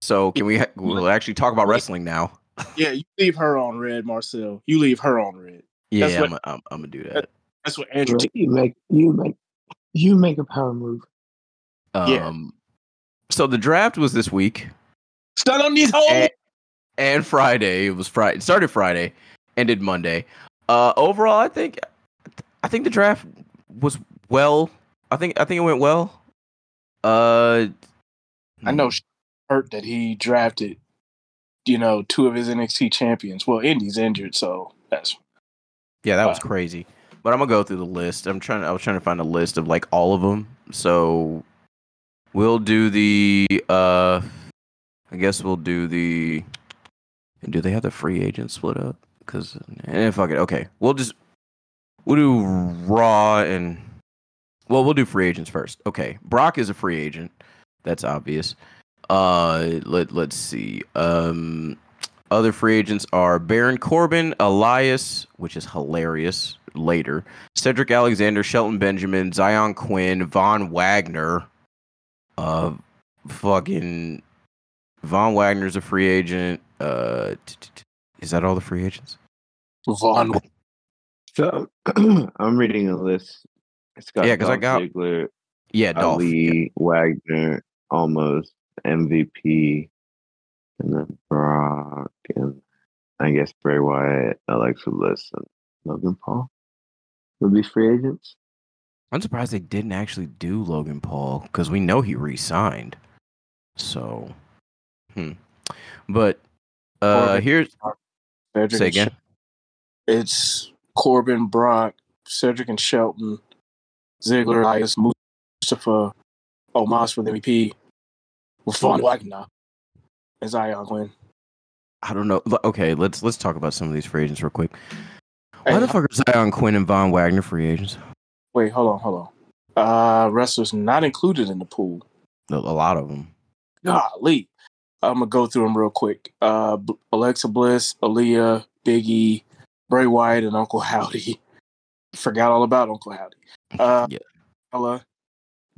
Speaker 1: So can we ha- we'll actually talk about wrestling now?
Speaker 2: Yeah, you leave her on red, Marcel. You leave her on red.
Speaker 1: Yeah,
Speaker 2: That's
Speaker 1: I'm, I'm, I'm gonna do that.
Speaker 2: That's what Andrew.
Speaker 3: Right, You make you make you make a power move.
Speaker 2: Yeah.
Speaker 1: Um, so the draft was this week
Speaker 2: Stun on these hoes.
Speaker 1: and, and Friday. It was Friday. It started Friday, ended Monday. Uh, overall, I think I think the draft was well. I think I think it went well. Uh,
Speaker 2: I know hurt that he drafted, you know, two of his NXT champions. Well, Indi's injured, so that's
Speaker 1: Yeah, that was
Speaker 2: Uh,
Speaker 1: crazy. But I'm gonna go through the list. I'm trying. I was trying to find a list of like all of them. So we'll do the. uh I guess we'll do the. And do they have the free agent split up? Because eh, fuck it. Okay, we'll just we'll do Raw and well, we'll do free agents first. Okay, Brock is a free agent. That's obvious. Uh, let let's see. Um, other free agents are Baron Corbin, Elias, which is hilarious. Later, Cedric Alexander, Shelton Benjamin, Xyon Quinn, Von Wagner. Uh, fucking Von Wagner's a free agent. Uh, t- t- t- is that all the free agents?
Speaker 2: Von.
Speaker 3: So I'm reading a list. It's got
Speaker 1: Yeah, 'cause I
Speaker 3: Dolph
Speaker 1: got-
Speaker 3: Ziggler,
Speaker 1: Yeah, Dolph.
Speaker 3: Ali, Wagner, Omos MVP, and then Brock, and I guess Bray Wyatt, Alexa Bliss, and Logan Paul would be free agents.
Speaker 1: I'm surprised they didn't actually do Logan Paul because we know he re-signed. So, hmm. But uh,
Speaker 2: Corbin.
Speaker 1: here's
Speaker 2: Cedric
Speaker 1: say again.
Speaker 2: Sh- It's Corbin, Brock, Cedric and Shelton, Ziggler, Elias, Mustafa, Omos for the MVP, with Von Wagner, and Xyon Quinn.
Speaker 1: I don't know. Okay, let's let's talk about some of these free agents real quick. Why
Speaker 2: Hey,
Speaker 1: the fuck are Xyon Quinn and Von Wagner free agents?
Speaker 2: Wait, hold on, hold on. Uh, wrestlers not included in the pool.
Speaker 1: A, a lot of them.
Speaker 2: Golly. I'm gonna go through them real quick. Uh, Alexa Bliss, Aliyah, Biggie, Bray Wyatt, and Uncle Howdy. Forgot all about Uncle Howdy. Uh,
Speaker 1: Yeah.
Speaker 2: Ella,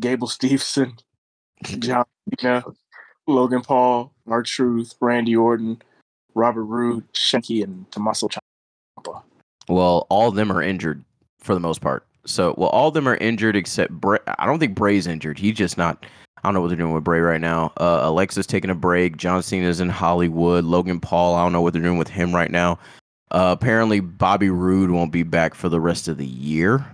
Speaker 2: Gable Stevenson, John Cena, Logan Paul, Mark Truth, Randy Orton, Robert Roode, Shanky, and Tommaso Ciampa.
Speaker 1: Well, all of them are injured for the most part. So, well, all of them are injured except Bray. I don't think Bray's injured. He's just not. I don't know what they're doing with Bray right now. Uh, Alexa's taking a break. John Cena's in Hollywood. Logan Paul. I don't know what they're doing with him right now. Uh, apparently, Bobby Roode won't be back for the rest of the year.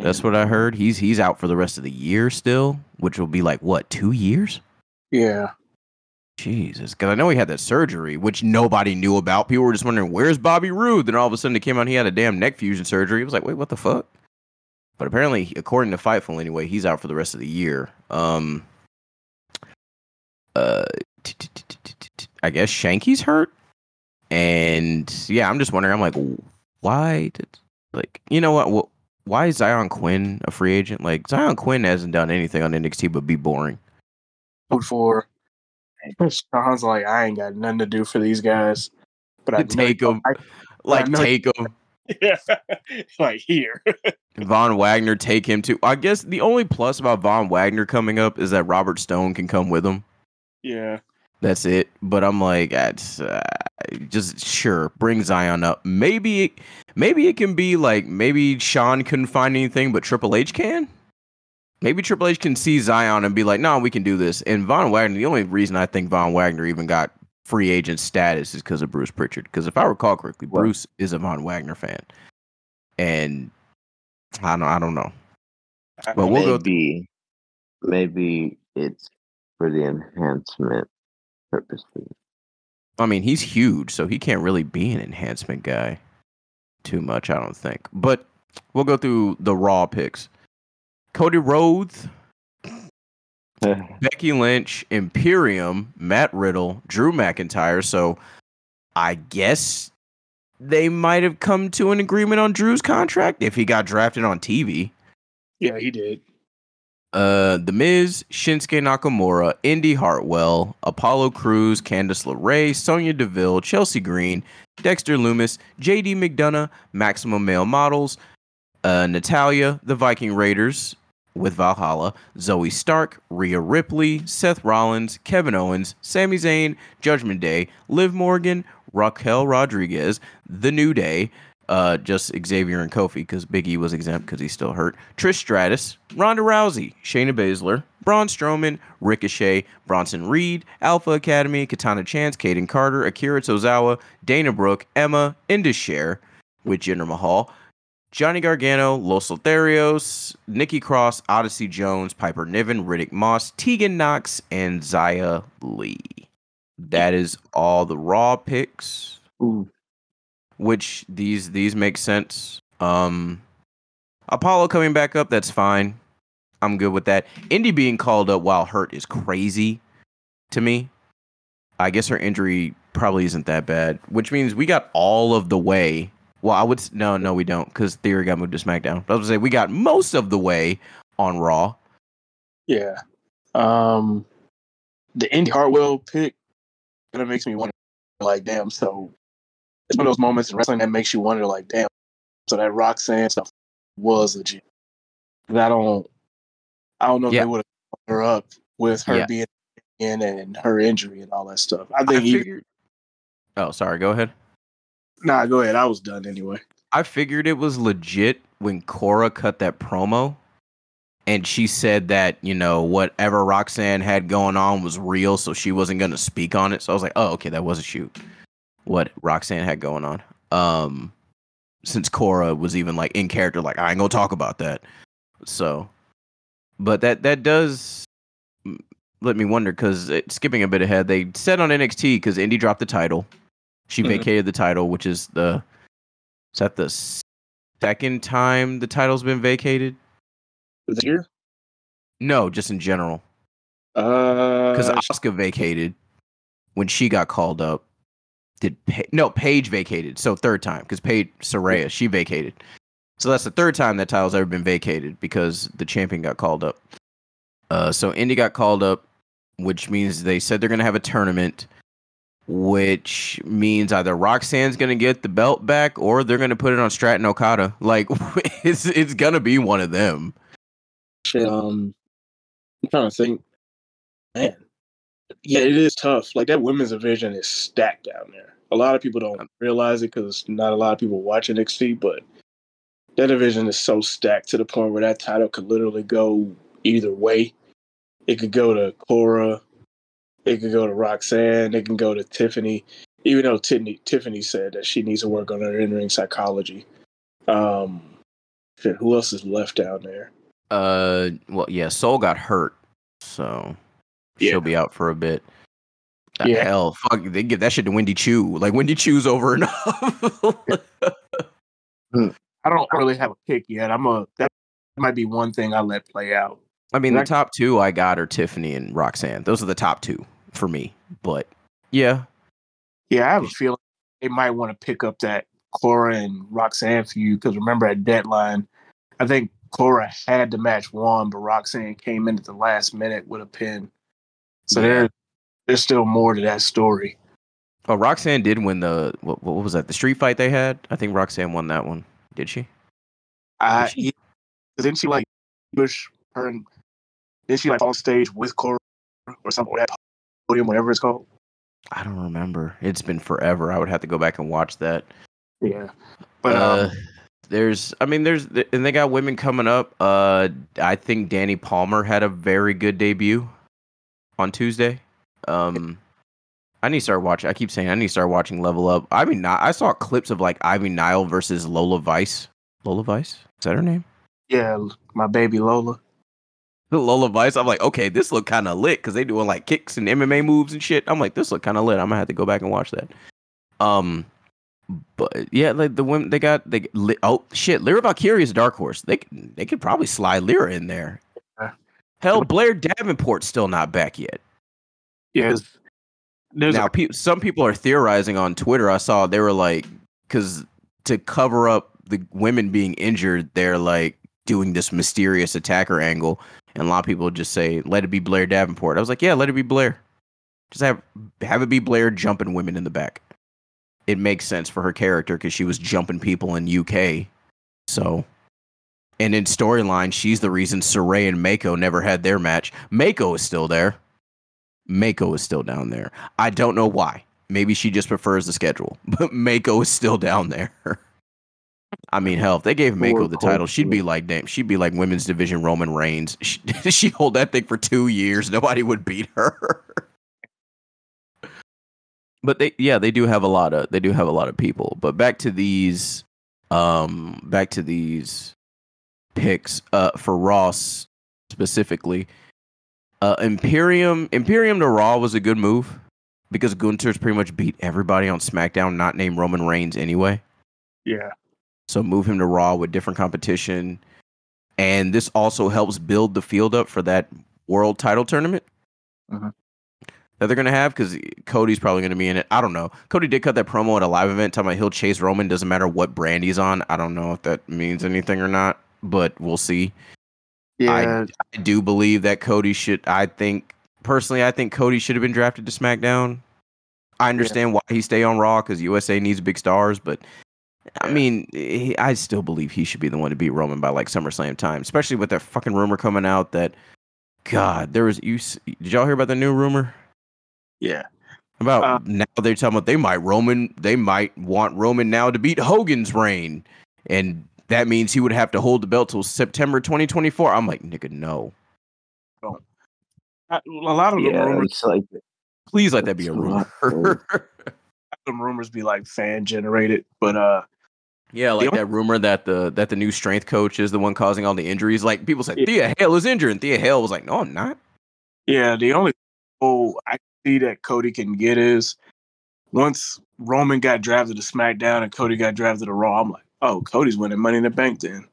Speaker 1: That's what I heard. He's he's out for the rest of the year still, which will be like what two years?
Speaker 2: Yeah,
Speaker 1: Jesus, because I know he had that surgery, which nobody knew about. People were just wondering, "Where's Bobby Roode?" Then all of a sudden, it came out he had a damn neck fusion surgery. It was like, "Wait, what the fuck?" But apparently, according to Fightful, anyway, he's out for the rest of the year. Um, uh, I guess Shanky's hurt, and yeah, I'm just wondering. I'm like, why? Did, like, you know what? Wh- Why is Xyon Quinn a free agent? Like, Xyon Quinn hasn't done anything on NXT but be boring.
Speaker 2: for. Shawn's like, I ain't got nothing to do for these guys, but I
Speaker 1: Take 'em.
Speaker 2: I-
Speaker 1: Like, take him.
Speaker 2: yeah, like here.
Speaker 1: Von Wagner take him too. I guess the only plus about Von Wagner coming up is that Robert Stone can come with him.
Speaker 2: yeah,
Speaker 1: That's it. But I'm like, that's uh, just sure bring Xyon up. Maybe, it, maybe it can be like maybe Sean couldn't find anything, but Triple H can. Maybe Triple H can see Xyon and be like, no, we can do this. And Von Wagner, the only reason I think Von Wagner even got free agent status is because of Bruce Pritchard. Because if I recall correctly,
Speaker 3: Right.
Speaker 1: Bruce is a Von Wagner fan, and I don't, I don't know. But we'll go.
Speaker 3: maybe, maybe it's for the enhancement purposes.
Speaker 1: I mean, he's huge, so he can't really be an enhancement guy too much, I don't think. But we'll go through the raw picks. Cody Rhodes, Becky Lynch, Imperium, Matt Riddle, Drew McIntyre. So I guess they might have come to an agreement on Drew's contract if he got drafted on TV.
Speaker 2: yeah, he did.
Speaker 1: Uh, The Miz, Shinsuke Nakamura, Indi Hartwell, Apollo Crews, Candice LeRae, Sonya Deville, Chelsea Green, Dexter Lumis, JD McDonagh, Maximum Male Models, uh, Natalya, The Viking Raiders with Valhalla, Zoey Stark, Rhea Ripley, Seth Rollins, Kevin Owens, Sami Zayn, Judgment Day, Liv Morgan, Raquel Rodriguez, The New Day, uh, just Xavier and Kofi because Biggie was exempt because he's still hurt. Trish Stratus, Ronda Rousey, Shayna Baszler, Braun Strowman, Ricochet, Bronson Reed, Alpha Academy, Katana Chance, Kayden Carter, Akira Tozawa, Dana Brooke, Emma, Indus Sher with Jinder Mahal, Johnny Gargano, Los Lotharios, Nikki Cross, Odyssey Jones, Piper Niven, Riddick Moss, Tegan Knox, and Xia Li. That is all the Raw picks
Speaker 3: Ooh.
Speaker 1: which these these make sense. Um Apollo coming back up, that's fine. I'm good with that. Indi being called up while hurt is crazy to me. I guess her injury probably isn't that bad, which means we got all of the way. Well, I would s- no, no, we don't, because Theory got moved to SmackDown. But I was gonna say we got most of the way on Raw.
Speaker 2: Yeah. Um, the Indi Hartwell pick kind of makes me wonder, like, damn. So it's one of those moments in wrestling that makes you wonder, like, damn. So that Roxanne stuff was legit. 'Cause I don't, I don't know if
Speaker 1: Yeah.
Speaker 2: they would have her up with her
Speaker 1: Yeah.
Speaker 2: being in and her injury and all that stuff. I
Speaker 1: I
Speaker 2: think. even,
Speaker 1: figured. Oh, sorry. Go ahead.
Speaker 2: Nah, go ahead. I was done anyway.
Speaker 1: I figured it was legit when Cora cut that promo and she said that, you know, whatever Roxanne had going on was real, so she wasn't going to speak on it. So I was like, oh, okay, that was a shoot. What Roxanne had going on. Um, since Cora was even like in character, like, I ain't going to talk about that. So, but that, that does let me wonder because skipping a bit ahead, they said on NXT because Indi dropped the title. She
Speaker 2: Mhm.
Speaker 1: vacated the title, which is the is that the second time the title's been vacated?
Speaker 2: It here?
Speaker 1: No, just in general.
Speaker 2: Uh,
Speaker 1: Because Asuka vacated when she got called up. Did pa- no Paige vacated? So third time because Paige Saraya she vacated. So that's the third time that title's ever been vacated because the champion got called up. Uh, so Indi got called up. which means they said they're going to have a tournament, which means either Roxanne's going to get the belt back or they're going to put it on Stratton Okada. Like it's it's going to be one of them.
Speaker 2: Shit, um, I'm trying to think. Man, yeah, it is tough. Like that women's division is stacked down there. A lot of people don't realize it because not a lot of people watch NXT, but that division is so stacked to the point where that title could literally go either way. It could go to Cora, it could go to Roxanne, it can go to Tiffany. Even though Tiffany, Tiffany said that she needs to work on her in-ring psychology. Um, shit, who else is left down there?
Speaker 1: Uh, well, yeah, Soul got hurt, so
Speaker 2: Yeah.
Speaker 1: she'll be out for a bit. The
Speaker 2: Yeah.
Speaker 1: Hell, fuck, they give that shit to Wendy Choo. Like Wendy Choo's over enough.
Speaker 2: I don't really have a pick yet. I'm a that might be one thing I let play out.
Speaker 1: I mean, the top two I got are Tiffany and Roxanne. Those are the top two for me. But yeah,
Speaker 2: Yeah, I have a feeling they might want to pick up that Cora and Roxanne feud because remember at deadline, I think Cora had the match won, but Roxanne came in at the last minute with a pin. So
Speaker 1: Yeah.
Speaker 2: there, there's still more to that story.
Speaker 1: oh, Roxanne did win the what, what was that? The street fight they had. I think Roxanne won that one. Did she?
Speaker 2: I
Speaker 1: she?
Speaker 2: yeah, didn't she like push her and did she like on stage with Cora or something or that podium, whatever it's called?
Speaker 1: I don't remember. It's been forever. I would have to go back and watch that.
Speaker 2: Yeah, but
Speaker 1: uh,
Speaker 2: um,
Speaker 1: there's, I mean, there's, and they got women coming up. Uh, I think Dani Palmer had a very good debut on Tuesday. Um, I need to start watching. I keep saying I need to start watching Level Up. I mean, I saw clips of like Ivy Nile versus Lola Vice. Lola Vice is that her name?
Speaker 2: yeah, my baby Lola.
Speaker 1: Lola Vice. I'm like, okay, this look kind of lit because they doing like kicks and MMA moves and shit. I'm like, this look kind of lit. I'm gonna have to go back and watch that. Um, but yeah, like the women they got they oh shit, Lyra Valkyrie is dark horse. They they could probably slide Lyra in there.
Speaker 2: Yeah.
Speaker 1: Hell, Blair Davenport's still not back yet.
Speaker 2: Yeah, 'cause there's
Speaker 1: now,
Speaker 2: a,
Speaker 1: pe- some people are theorizing on Twitter. I saw they were like, because to cover up the women being injured, they're like doing this mysterious attacker angle, and a lot of people just say, "Let it be Blair Davenport." I was like, "Yeah, let it be Blair. Just have have it be Blair jumping women in the back. It makes sense for her character because she was jumping people in UK. So." And in storyline, she's the reason Sarray and Meiko never had their match. Meiko is still there. Meiko is still down there. I don't know why. Maybe she just prefers the schedule, but Meiko is still down there. I mean, hell, if they gave
Speaker 2: Meiko
Speaker 1: the title, she'd be like, damn, she'd be like women's division Roman Reigns. She, she hold that thing for two years, nobody would beat her. but they, yeah, they do have a lot of, they do have a lot of people. But back to these, um, back to these picks, uh, for Ross specifically. Uh, Imperium Imperium to Raw was a good move because Gunther's pretty much beat everybody on SmackDown, not named Roman Reigns anyway.
Speaker 2: yeah.
Speaker 1: So move him to Raw with different competition, and this also helps build the field up for that World Title tournament
Speaker 2: Mhm.
Speaker 1: that they're gonna have because Cody's probably gonna be in it. I don't know. Cody did cut that promo at a live event talking about he'll chase Roman, doesn't matter what brand he's on. I don't know if that means anything or not, but we'll see.
Speaker 2: Yeah,
Speaker 1: I do believe that Cody should. I think personally, I think Cody should have been drafted to SmackDown. I understand why he stay on Raw because USA needs big stars, but I mean, he, I still believe he should be the one to beat Roman by like SummerSlam time, especially with that fucking rumor coming out that God, there was you. Did y'all hear about the new rumor
Speaker 2: yeah.
Speaker 1: about
Speaker 2: Uh,
Speaker 1: now they're talking about they might Roman, they might want Roman now to beat Hogan's reign, and that means he would have to hold the belt till September 2024. I'm like, nigga, no.
Speaker 2: A lot of the
Speaker 3: Yeah,
Speaker 2: rumors,
Speaker 3: like
Speaker 1: Please let that be a rumor.
Speaker 2: some rumors be like fan generated, but uh,
Speaker 1: yeah, like that rumor that the that the new strength coach is the one causing all the injuries. Like people said,
Speaker 2: Yeah.
Speaker 1: Thea Hale is injured, and Thea Hale was like, "No, I'm not."
Speaker 2: yeah, the only oh I see that Cody can get is once Roman got drafted to SmackDown and Cody got drafted to Raw. I'm like, oh, Cody's winning Money in the Bank. Then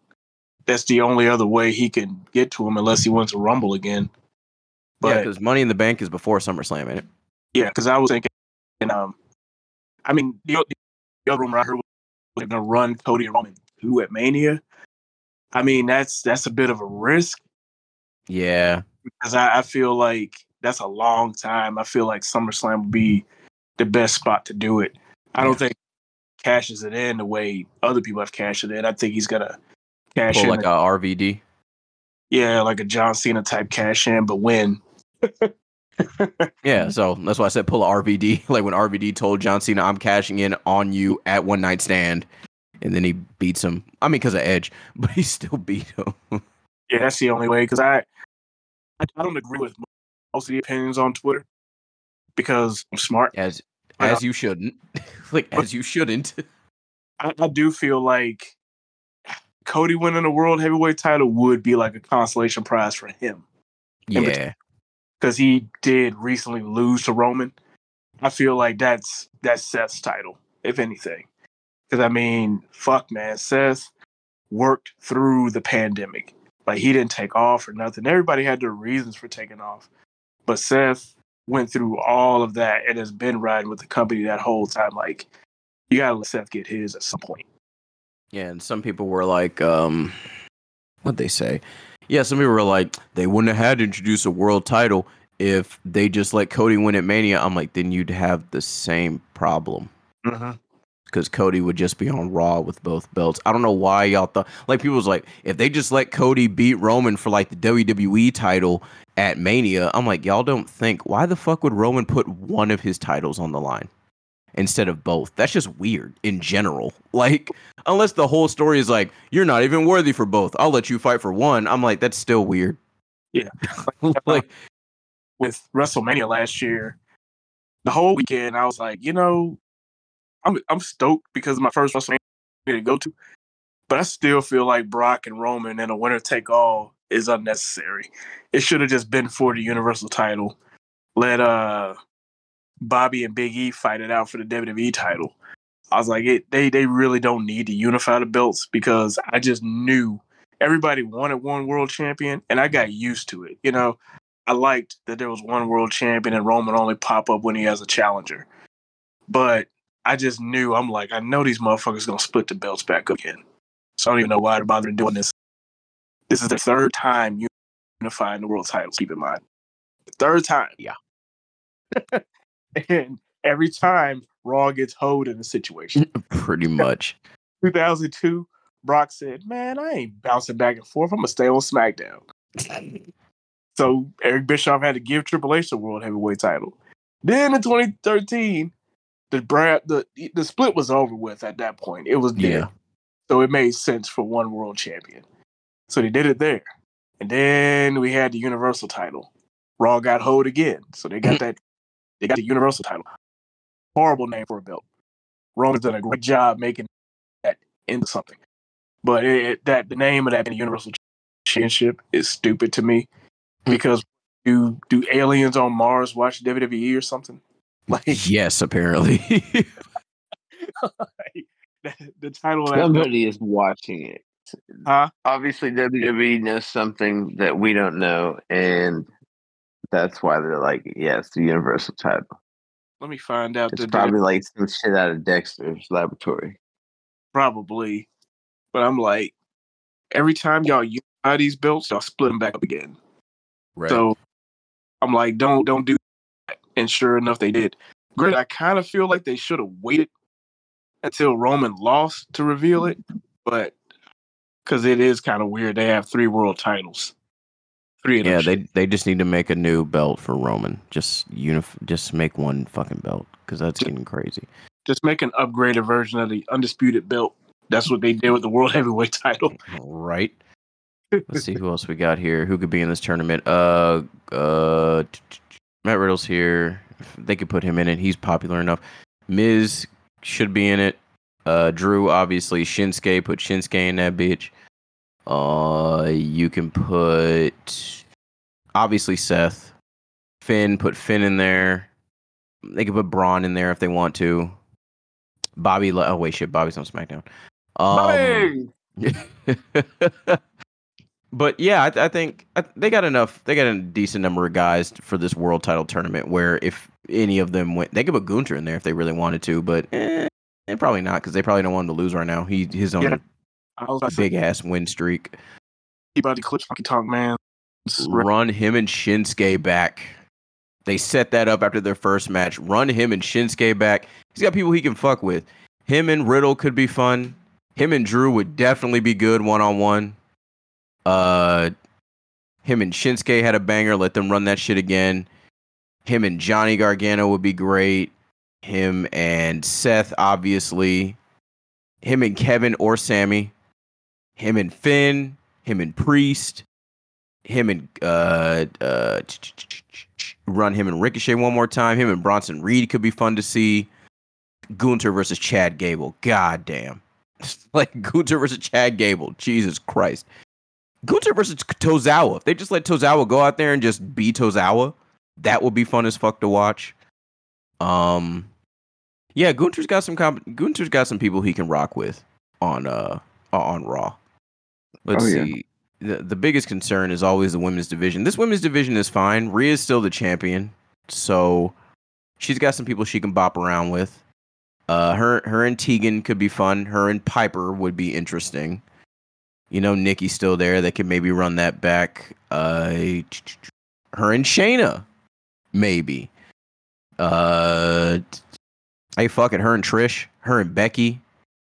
Speaker 2: that's the only other way he can get to him, unless he wants to Rumble again.
Speaker 1: yeah,
Speaker 2: But
Speaker 1: because Money in the Bank is before SummerSlam, ain't it?
Speaker 2: Yeah, because I was thinking, and um, I mean, the, the other rumor I heard was they're gonna run Cody and Roman two at Mania. I mean, that's that's a bit of a risk
Speaker 1: Yeah,
Speaker 2: because I, I feel like that's a long time. I feel like SummerSlam would be the best spot to do it. I don't think cashes it in the way other people have cashed it in. I think he's gonna cash
Speaker 1: Pull
Speaker 2: in,
Speaker 1: like a RVD.
Speaker 2: yeah, like a John Cena type cash in, but win.
Speaker 1: Yeah, so that's why I said pull a RVD. Like when RVD told John Cena, "I'm cashing in on you at one night stand," and then he beats him. I mean, because of Edge, but he still beat him.
Speaker 2: Yeah, that's the only way. Because I, I, I don't agree with most of the opinions on Twitter because I'm smart.
Speaker 1: as as you shouldn't. like as you shouldn't.
Speaker 2: I, I do feel like Cody winning the world heavyweight title would be like a consolation prize for him
Speaker 1: Yeah,
Speaker 2: because he did recently lose to Roman. I feel like that's that's Seth's title, if anything. Because I mean, fuck, man, Seth worked through the pandemic. Like he didn't take off or nothing. Everybody had their reasons for taking off, but Seth went through all of that and has been riding with the company that whole time. Like you gotta let Seth get his at some point.
Speaker 1: yeah. And some people were like, um, what'd they say? Yeah, some people were like, they wouldn't have had to introduce a world title if they just let Cody win at Mania. I'm like, then you'd have the same problem.
Speaker 2: Mm-hmm.
Speaker 1: because Cody would just be on Raw with both belts. I don't know why y'all thought like people was like if they just let Cody beat Roman for like the WWE title at Mania, I'm like y'all don't think why the fuck would Roman put one of his titles on the line instead of both? That's just weird in general. Like unless the whole story is like you're not even worthy for both. I'll let you fight for one. I'm like that's still weird.
Speaker 2: Yeah.
Speaker 1: like
Speaker 2: with WrestleMania last year, the whole weekend I was like, you know, I'm I'm stoked because my first WrestleMania to go to, but I still feel like Brock and Roman and a winner take all is unnecessary. It should have just been for the Universal title. Let uh Bobby and Big E fight it out for the WWE title. I was like, it, they they really don't need to unify the belts because I just knew everybody wanted one world champion, and I got used to it. You know, I liked that there was one world champion and Roman only pop up when he has a challenger. But I just knew I'm like, I know these motherfuckers gonna split the belts back up again. So I don't even know why they're bothering doing this. This is the third time unifying the world titles, keep in mind. The third time.
Speaker 1: Yeah.
Speaker 2: and every time Raw gets hold in the situation.
Speaker 1: pretty much.
Speaker 2: 2002, Brock said, Man, I ain't bouncing back and forth. I'm gonna stay on SmackDown. So Eric Bischoff had to give Triple H the World Heavyweight title. Then in 2013, the Brad the the split was over with at that point. It was dead.
Speaker 1: Yeah.
Speaker 2: So it made sense for one world champion. So they did it there. And then we had the Universal title. Raw got hold again. So they got that they got the Universal title. Horrible name for a belt. Roman's done a great job making that into something. But it, it- that the name of that Universal Championship is stupid to me hmm. because do do aliens on Mars watch WWE or something? Like
Speaker 1: yes, apparently.
Speaker 2: the, the title of
Speaker 3: Somebody is watching it.
Speaker 2: huh?
Speaker 3: Obviously, WWE knows something that we don't know, and that's why they're like, "Yes, the Universal title."
Speaker 2: Let me find out
Speaker 3: It's
Speaker 2: the
Speaker 3: probably like some shit out of Dexter's laboratory.
Speaker 2: probably. But I'm like, every time y'all unify these belts, y'all split them back up again.
Speaker 1: right.
Speaker 2: So I'm like, don't don't do that. And sure enough, they did. Great. I kind of feel like they should have waited until Roman lost to reveal it, but because it is kind of weird, they have three world titles. Three.
Speaker 1: Yeah, they they just need to make a new belt for Roman. Just unif- just make one fucking belt because that's getting crazy.
Speaker 2: just make an upgraded version of the undisputed belt. That's what they did with the world heavyweight title.
Speaker 1: Right. Let's see who else we got here. Who could be in this tournament? Uh, uh, Matt Riddle's here. They could put him in it. He's popular enough. Miz should be in it. Uh, Drew obviously. Shinsuke put Shinsuke in that bitch. Uh, you can put obviously Seth. Finn put Finn in there. They could put Braun in there if they want to. Bobby. le- Oh wait, shit. Bobby's on SmackDown. Um, but yeah, I, I think I, they got enough. They got a decent number of guys for this world title tournament. Where if any of them went, they could put Gunther in there if they really wanted to. But eh, probably not because they probably don't want him to lose right now. He he's on
Speaker 2: Yeah. I was about to
Speaker 1: big ass win streak.
Speaker 2: keep out the clips, Funky Talk Man.
Speaker 1: Run him and Shinsuke back. They set that up after their first match. Run him and Shinsuke back. He's got people he can fuck with. Him and Riddle could be fun. Him and Drew would definitely be good one on one. Uh, him and Shinsuke had a banger. Let them run that shit again. Him and Johnny Gargano would be great. Him and Seth, obviously. Him and Kevin or Sami. Him and Finn. Him and Priest. Him and uh uh run him and Ricochet one more time. Him and Bronson Reed could be fun to see. Gunther versus Chad Gable. God damn. like Gunther versus Chad Gable. Jesus Christ. Gunther versus Tozawa. If they just let Tozawa go out there and just be Tozawa, that would be fun as fuck to watch. Um, yeah, Gunther's got some comp- Gunther's got some people he can rock with on uh on Raw. Let's
Speaker 3: Oh, yeah.
Speaker 1: see. The the biggest concern is always the women's division. This women's division is fine. Rhea's still the champion, so she's got some people she can bop around with. Uh, her her and Tegan could be fun. Her and Piper would be interesting. You know, Nikki's still there. They could maybe run that back. Uh, her and Shayna, maybe. Uh, hey, fuck it. Her and Trish, her and Becky,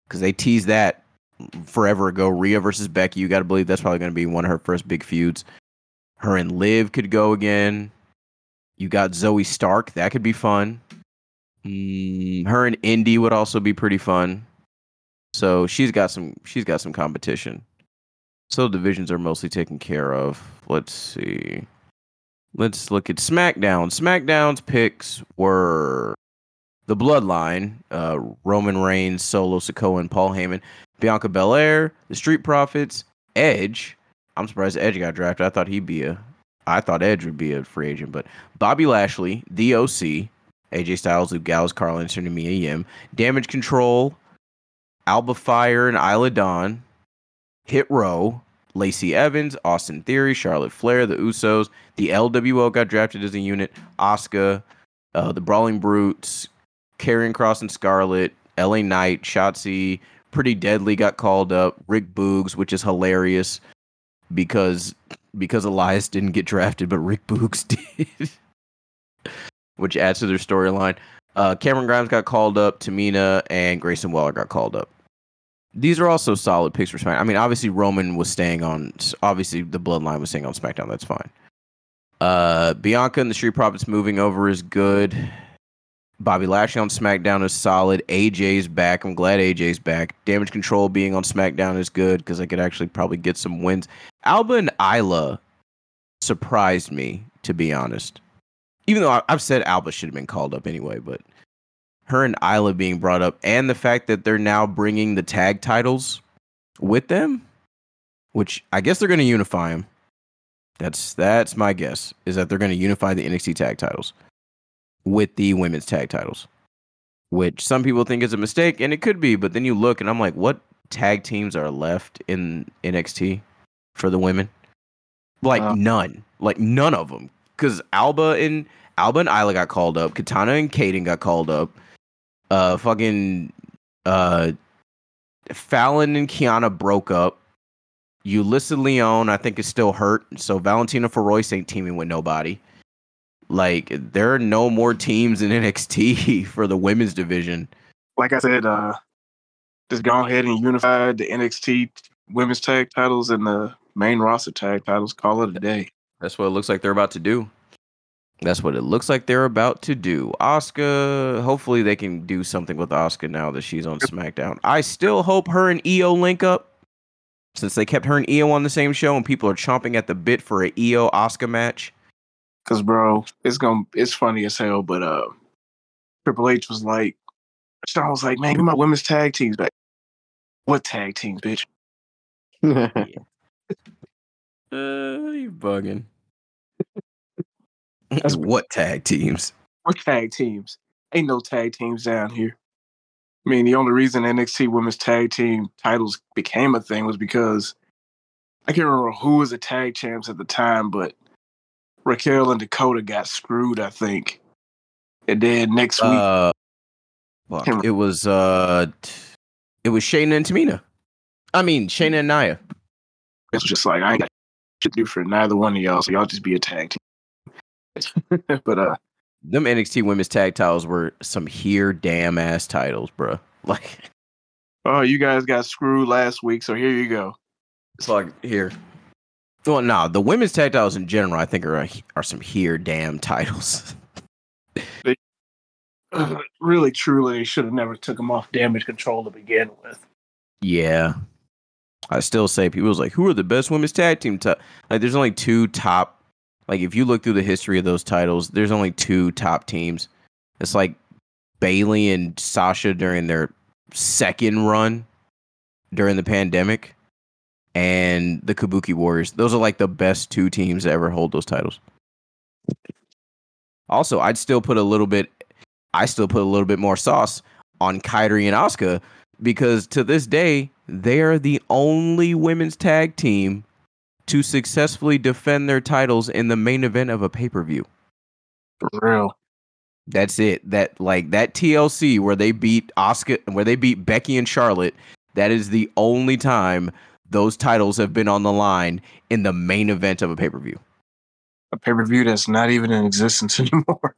Speaker 1: because they teased that forever ago. Rhea versus Becky. You got to believe that's probably going to be one of her first big feuds. Her and Liv could go again. You got Zoey Stark. That could be fun. Mm, her and Indi would also be pretty fun. So she's got some. She's got some competition. So divisions are mostly taken care of. Let's see. Let's look at SmackDown. SmackDown's picks were the Bloodline, uh, Roman Reigns, Solo Sikoa, and Paul Heyman, Bianca Belair, the Street Profits, Edge. I'm surprised Edge got drafted. I thought he'd be a. I thought Edge would be a free agent, but Bobby Lashley, the OC, AJ Styles, Luke Gallows, Karl Anderson, and Mia Yim, Damage Control, Alba Fyre, and Isla Dawn, Hit Row, Lacey Evans, Austin Theory, Charlotte Flair, the Usos, the LWO got drafted as a unit, Asuka, uh, the Brawling Brutes, Karrion Kross and Scarlett, LA Knight, Shotzi, Pretty Deadly got called up, Rick Boogs, which is hilarious because because Elias didn't get drafted, but Rick Boogs did, which adds to their storyline. Uh, Cameron Grimes got called up, Tamina and Grayson Waller got called up. These are also solid picks for SmackDown. I mean, obviously Roman was staying on. Obviously, the Bloodline was staying on SmackDown. That's fine. Uh, Bianca and the Street Profits moving over is good. Bobby Lashley on SmackDown is solid. AJ's back. I'm glad AJ's back. Damage Control being on SmackDown is good because I could actually probably get some wins. Alba and Isla surprised me, to be honest. Even though I- I've said Alba should have been called up anyway, but her and Isla being brought up, and the fact that they're now bringing the tag titles with them, which I guess they're going to unify them. That's that's my guess is that they're going to unify the NXT tag titles with the women's tag titles, which some people think is a mistake, and it could be. But then you look, and I'm like, what tag teams are left in NXT for the women? Like
Speaker 4: Uh.
Speaker 1: none, like none of them, because Alba and Alba and Isla got called up, Katana and Kayden got called up, uh, fucking uh, Fallon and Kiana broke up. Yulisa Leon, I think, is still hurt. So Valentina Feroz ain't teaming with nobody. Like there are no more teams in NXT for the women's division.
Speaker 4: Like I said, uh, just go ahead and unify the NXT women's tag titles and the main roster tag titles. Call it a day.
Speaker 1: That's what it looks like they're about to do. That's what it looks like they're about to do. Oscar, hopefully they can do something with Oscar now that she's on SmackDown. I still hope her and IYO link up. Since they kept her and IYO on the same show and people are chomping at the bit for a IYO Oscar match.
Speaker 4: Cause bro, it's gonna it's funny as hell. But uh, Triple H was like, Shawn was like, man, give my women's tag teams back. What tag teams, bitch?
Speaker 1: Uh, you bugging.
Speaker 4: That's-
Speaker 1: what tag teams?
Speaker 4: What tag teams? Ain't no tag teams down here. I mean, the only reason NXT women's tag team titles became a thing was because I can't remember who was the tag champs at the time, but Raquel and Dakota got screwed, I think. And then next week,
Speaker 1: Uh, fuck, it was uh, it was Shayna and Tamina. I mean Shayna and Nia.
Speaker 4: it's just like I ain't got shit to do for neither one of y'all, so y'all just be a tag team. but uh,
Speaker 1: them NXT Women's Tag Titles were some here damn ass titles, bro. Like
Speaker 2: Oh, you guys got screwed last week, so here you go.
Speaker 1: it's like here. Well, no, the women's tag titles in general, I think are are some here damn titles.
Speaker 2: They really, truly, should have never took them off damage control to begin with.
Speaker 1: Yeah. I still say people was like, who are the best women's tag team? T-? Like, there's only two top. Like, if you look through the history of those titles, there's only two top teams. It's like Bayley and Sasha during their second run during the pandemic, and the Kabuki Warriors. Those are like the best two teams to ever hold those titles. Also, I'd still put a little bit. I still put a little bit more sauce on Kairi and Asuka because to this day they are the only women's tag team to successfully defend their titles in the main event of a pay-per-view.
Speaker 2: For real.
Speaker 1: That's it. That like that TLC where they beat Asuka where they beat Becky and Charlotte, that is the only time those titles have been on the line in the main event of a pay-per-view.
Speaker 2: A pay per view that's not even in existence anymore.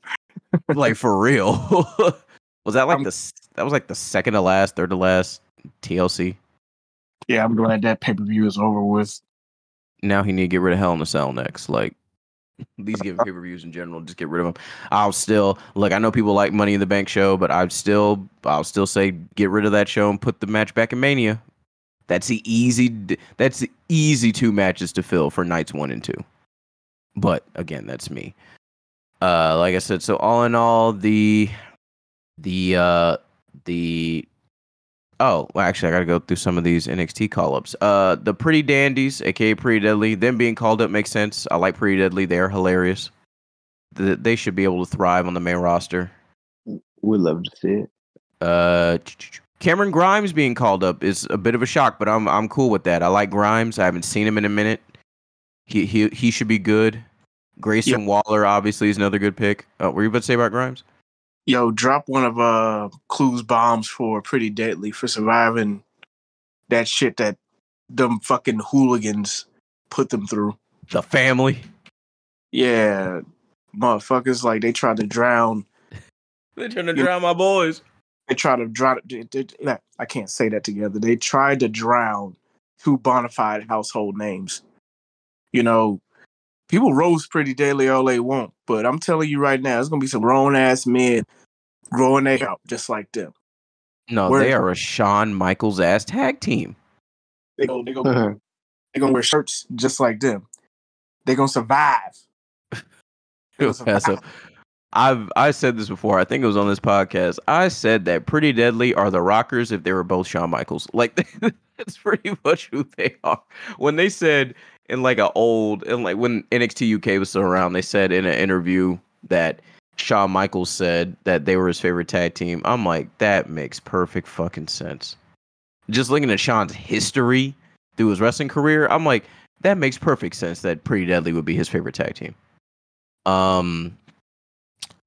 Speaker 1: like for real. was that like
Speaker 2: I'm-
Speaker 1: the that was like the second to last, third to last TLC?
Speaker 2: Yeah, I'm glad that pay per view is over with.
Speaker 1: now he need to get rid of Hell in a Cell next. Like these giving pay per views in general, just get rid of them. I'll still look. I know people like Money in the Bank show, but I'd still, I'll still say get rid of that show and put the match back in Mania. That's the easy. That's the easy two matches to fill for nights one and two. But again, that's me. Uh, like I said, so all in all, the, the, uh, the Oh, well, actually, I got to go through some of these NXT call ups. Uh, the Pretty Dandies, aka Pretty Deadly, them being called up makes sense. I like Pretty Deadly; they are hilarious. Th- They should be able to thrive on the main roster.
Speaker 3: We'd love to see it.
Speaker 1: Uh, Cameron Grimes being called up is a bit of a shock, but I'm I'm cool with that. I like Grimes. I haven't seen him in a minute. He he he should be good. Grayson Waller obviously is another good pick. Uh, what were you about to say about Grimes?
Speaker 2: Yo, drop one of uh Clue's bombs for Pretty Deadly for surviving that shit that them fucking hooligans put them through.
Speaker 1: The family.
Speaker 2: Yeah, motherfuckers like they tried to drown.
Speaker 1: They're trying to
Speaker 2: You-
Speaker 1: drown my boys.
Speaker 2: They tried to drown. they- they- nah, I can't say that together. They tried to drown two bona fide household names. You know, people roast Pretty Deadly all they want, but I'm telling you right now, there's gonna be some grown ass men growing their up just like them.
Speaker 1: No,
Speaker 2: Where-
Speaker 1: they are a Shawn Michaels ass tag team.
Speaker 2: They go, they go, uh-huh. they gonna wear shirts just like them. They gonna survive. They gonna survive.
Speaker 1: I've I said this before. I think it was on this podcast. I said that Pretty Deadly are the Rockers if they were both Shawn Michaels. Like that's pretty much who they are. When they said in like a old and like when NXT UK was still around, they said in an interview that Shawn Michaels said that they were his favorite tag team. I'm like, that makes perfect fucking sense. Just looking at Shawn's history through his wrestling career, I'm like, that makes perfect sense that Pretty Deadly would be his favorite tag team. Um,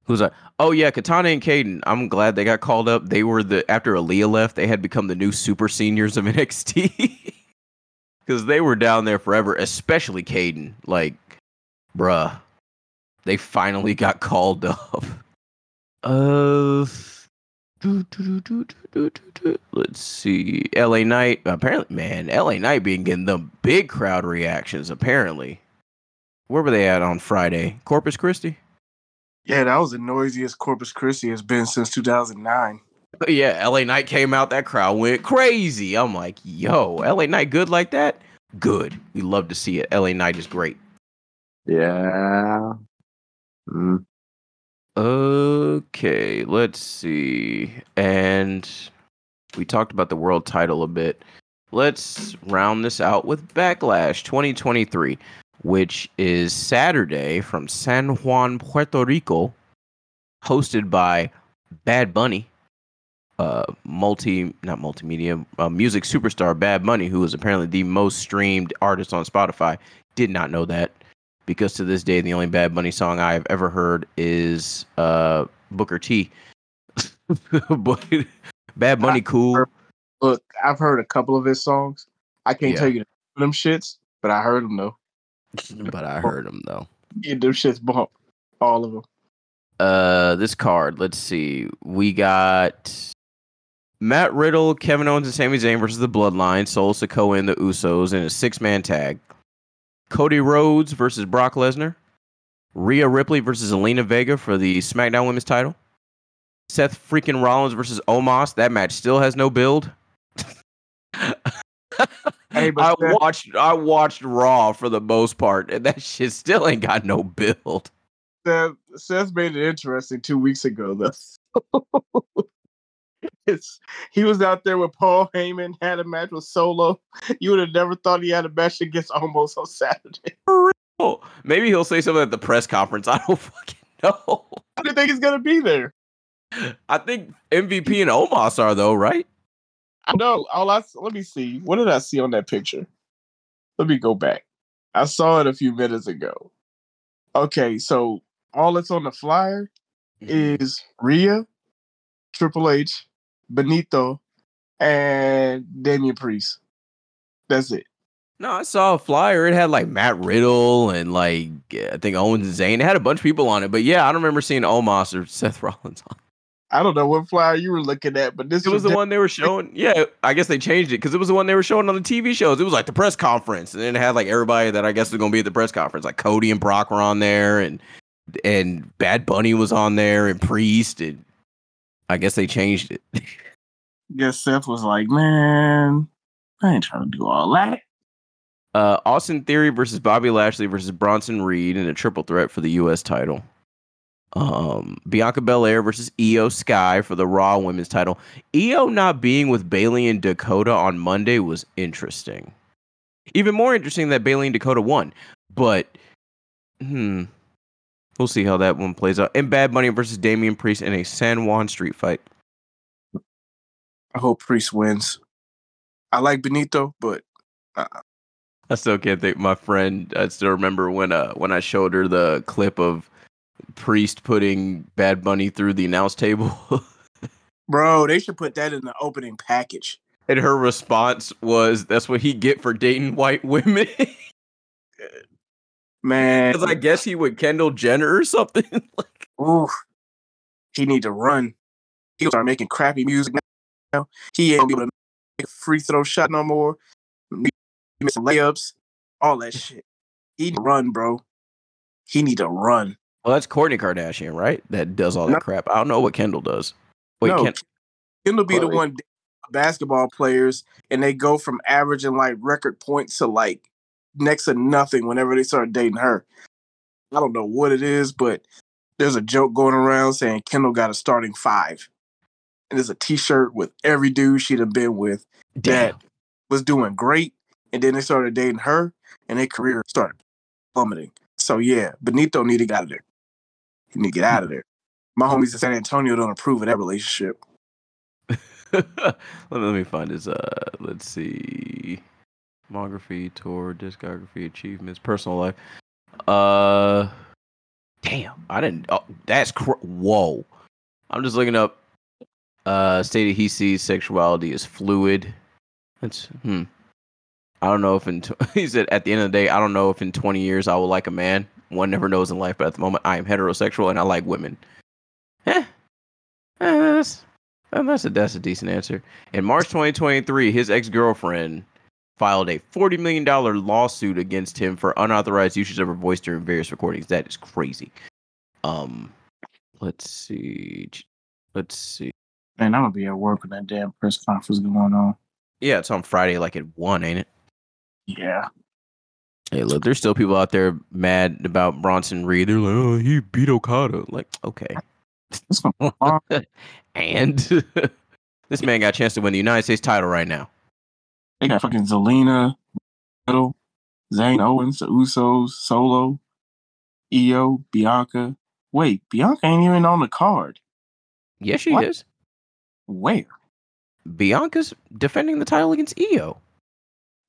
Speaker 1: who's that? Oh yeah, Katana and Kayden. I'm glad they got called up. They were the after Aliyah left, they had become the new super seniors of NXT because they were down there forever. Especially Kayden. Like, bruh, they finally got called up. Uh. Let's see. LA Knight. Apparently, man, LA Knight being getting the big crowd reactions. Apparently, where were they at on Friday? Corpus Christi.
Speaker 2: Yeah, that was the noisiest Corpus Christi has been since 2009.
Speaker 1: Yeah, LA Knight came out. That crowd went crazy. I'm like, yo, LA Knight good like that? Good. We love to see it. LA Knight is great.
Speaker 3: yeah. Mm.
Speaker 1: Okay, let's see. And we talked about the world title a bit. Let's round this out with Backlash 2023, which is Saturday from San Juan, Puerto Rico, hosted by Bad Bunny, uh, multi not multimedia uh, music superstar Bad Bunny, who is apparently the most streamed artist on Spotify. Did not know that because to this day the only Bad Bunny song I have ever heard is uh Booker T. but Bad Bunny cool.
Speaker 2: Look, I've heard a couple of his songs. I can't
Speaker 1: Yeah.
Speaker 2: tell you the name of them shits, but I heard them though.
Speaker 1: But I heard them though.
Speaker 2: Yeah, them shits bump. All of them.
Speaker 1: Uh, this card. Let's see. We got Matt Riddle, Kevin Owens, and Sami Zayn versus the Bloodline, Solo Sikoa and the Usos in a six-man tag. Cody Rhodes versus Brock Lesnar. Rhea Ripley versus Zelina Vega for the SmackDown Women's title. Seth freaking Rollins versus Omos. That match still has no build.
Speaker 2: Hey, but
Speaker 1: I watched I watched Raw for the most part, and that shit still ain't got no build.
Speaker 2: Seth, Seth made it interesting two weeks ago, though. it's, he was out there with Paul Heyman, had a match with Solo. You would have never thought he had a match against Omos on Saturday.
Speaker 1: Oh, maybe he'll say something at the press conference. I don't fucking know.
Speaker 2: How do you think he's gonna be there?
Speaker 1: I think MVP and Omos are though, right?
Speaker 2: I know. All I let me see. What did I see on that picture? Let me go back. I saw it a few minutes ago. Okay, so all that's on the flyer mm-hmm. is Rhea, Triple H, Benito, and Damian Priest. That's it.
Speaker 1: No, I saw a flyer. It had like Matt Riddle and like I think Owens and Zayn. It had a bunch of people on it, but yeah, I don't remember seeing Omos or Seth Rollins on.
Speaker 2: I don't know what flyer you were looking at, but this
Speaker 1: It was the one they were showing. Yeah, I guess they changed it because it was the one they were showing on the TV shows. It was like the press conference, and then it had like everybody that I guess was going to be at the press conference. Like Cody and Brock were on there, and and Bad Bunny was on there, and Priest. And I guess they changed it.
Speaker 2: Guess Seth was like, "Man, I ain't trying to do all that."
Speaker 1: Uh, Austin Theory versus Bobby Lashley versus Bronson Reed in a triple threat for the U.S. title. Um, Bianca Belair versus IYO Sky for the Raw Women's title. IYO not being with Bayley and Dakota on Monday was interesting. Even more interesting that Bayley and Dakota won, but hmm, we'll see how that one plays out. And Bad Bunny versus Damian Priest in a San Juan street fight.
Speaker 2: I hope Priest wins. I like Benito, but
Speaker 1: I still can't think. My friend, I still remember when uh when I showed her the clip of Priest putting Bad Bunny through the announce table,
Speaker 2: bro, they should put that in the opening package.
Speaker 1: and her response was, "That's what he get for dating white women."
Speaker 2: Man,
Speaker 1: Because I guess he would Kendall Jenner or something. like,
Speaker 2: Ooh, he need to run. He'll start making crappy music now. He ain't gonna be able to make a free throw shot no more. He missing layups, all that shit. He need to run, bro. He need to run.
Speaker 1: Well, that's Kourtney Kardashian, right? That does all that
Speaker 2: No.
Speaker 1: crap. I don't know what Kendall does. Wait,
Speaker 2: no,
Speaker 1: Ken-
Speaker 2: Kendall be the one basketball players, and they go from averaging like record points to like next to nothing whenever they start dating her. I don't know what it is, but there's a joke going around saying Kendall got a starting five. And there's a t-shirt with every dude she'd have been with
Speaker 1: damn.
Speaker 2: that was doing great, and then they started dating her, and their career started plummeting. So yeah, Benito need to get out of there. He need to get out of there. My homies in San Antonio don't approve of that relationship.
Speaker 1: let, me, let me find his uh let's see. Filmography tour discography achievements personal life. Uh damn i didn't oh, that's cr- whoa. I'm just looking up uh stated he sees sexuality as fluid. That's hmm. I don't know if in he said at the end of the day i don't know if in 20 years i will like a man one never knows in life but at the moment i am heterosexual and i like women eh, eh that's uh, that's a that's a decent answer. In March 2023, his ex girlfriend filed a 40 million dollar lawsuit against him for unauthorized usage of her voice during various recordings. That is crazy. Um, let's see. Let's see.
Speaker 2: Man, I'm gonna be at work when that damn press conference going on.
Speaker 1: Yeah, it's on Friday, like at one, ain't it?
Speaker 2: Yeah.
Speaker 1: Hey, look, there's still people out there mad about Bronson Reed. They're like, oh, he beat Okada. Like, okay.
Speaker 2: What's going on?
Speaker 1: And this man got a chance to win the United States title right now.
Speaker 2: They got fucking Zelina, Riddle, Zayn Owens, the Usos, Solo, IYO, Bianca. Wait, Bianca ain't even on the card.
Speaker 1: Yes, she
Speaker 2: What?
Speaker 1: is.
Speaker 2: Where?
Speaker 1: Bianca's defending the title against IYO.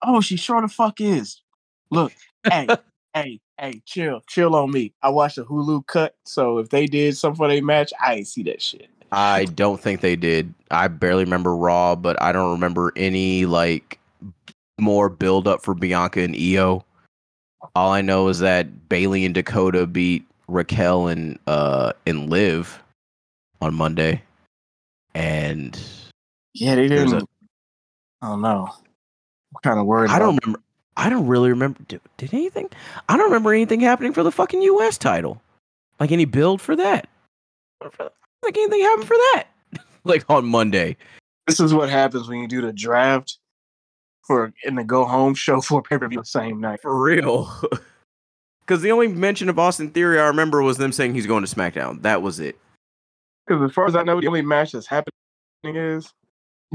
Speaker 2: Oh, she sure the fuck is. Look, hey, hey, hey, chill, chill on me. I watched a Hulu cut, so if they did something for their match, I ain't see that shit.
Speaker 1: I don't think they did. I barely remember Raw, but I don't remember any like more build up for Bianca and IYO. All I know is that Bayley and Dakota beat Raquel and uh and Liv on Monday, and
Speaker 2: Yeah, they didn't. I don't know. I'm kind of worried.
Speaker 1: I don't remember. I don't really remember. Did, did anything? I don't remember anything happening for the fucking U.S. title. Like any build for that. I don't think anything happened for that. like on Monday.
Speaker 2: This is what happens when you do the draft for in the go home show for pay per view the same night.
Speaker 1: For real. Because the only mention of Austin Theory I remember was them saying he's going to SmackDown. That was it.
Speaker 2: Because as far as I know, the only match that's happening is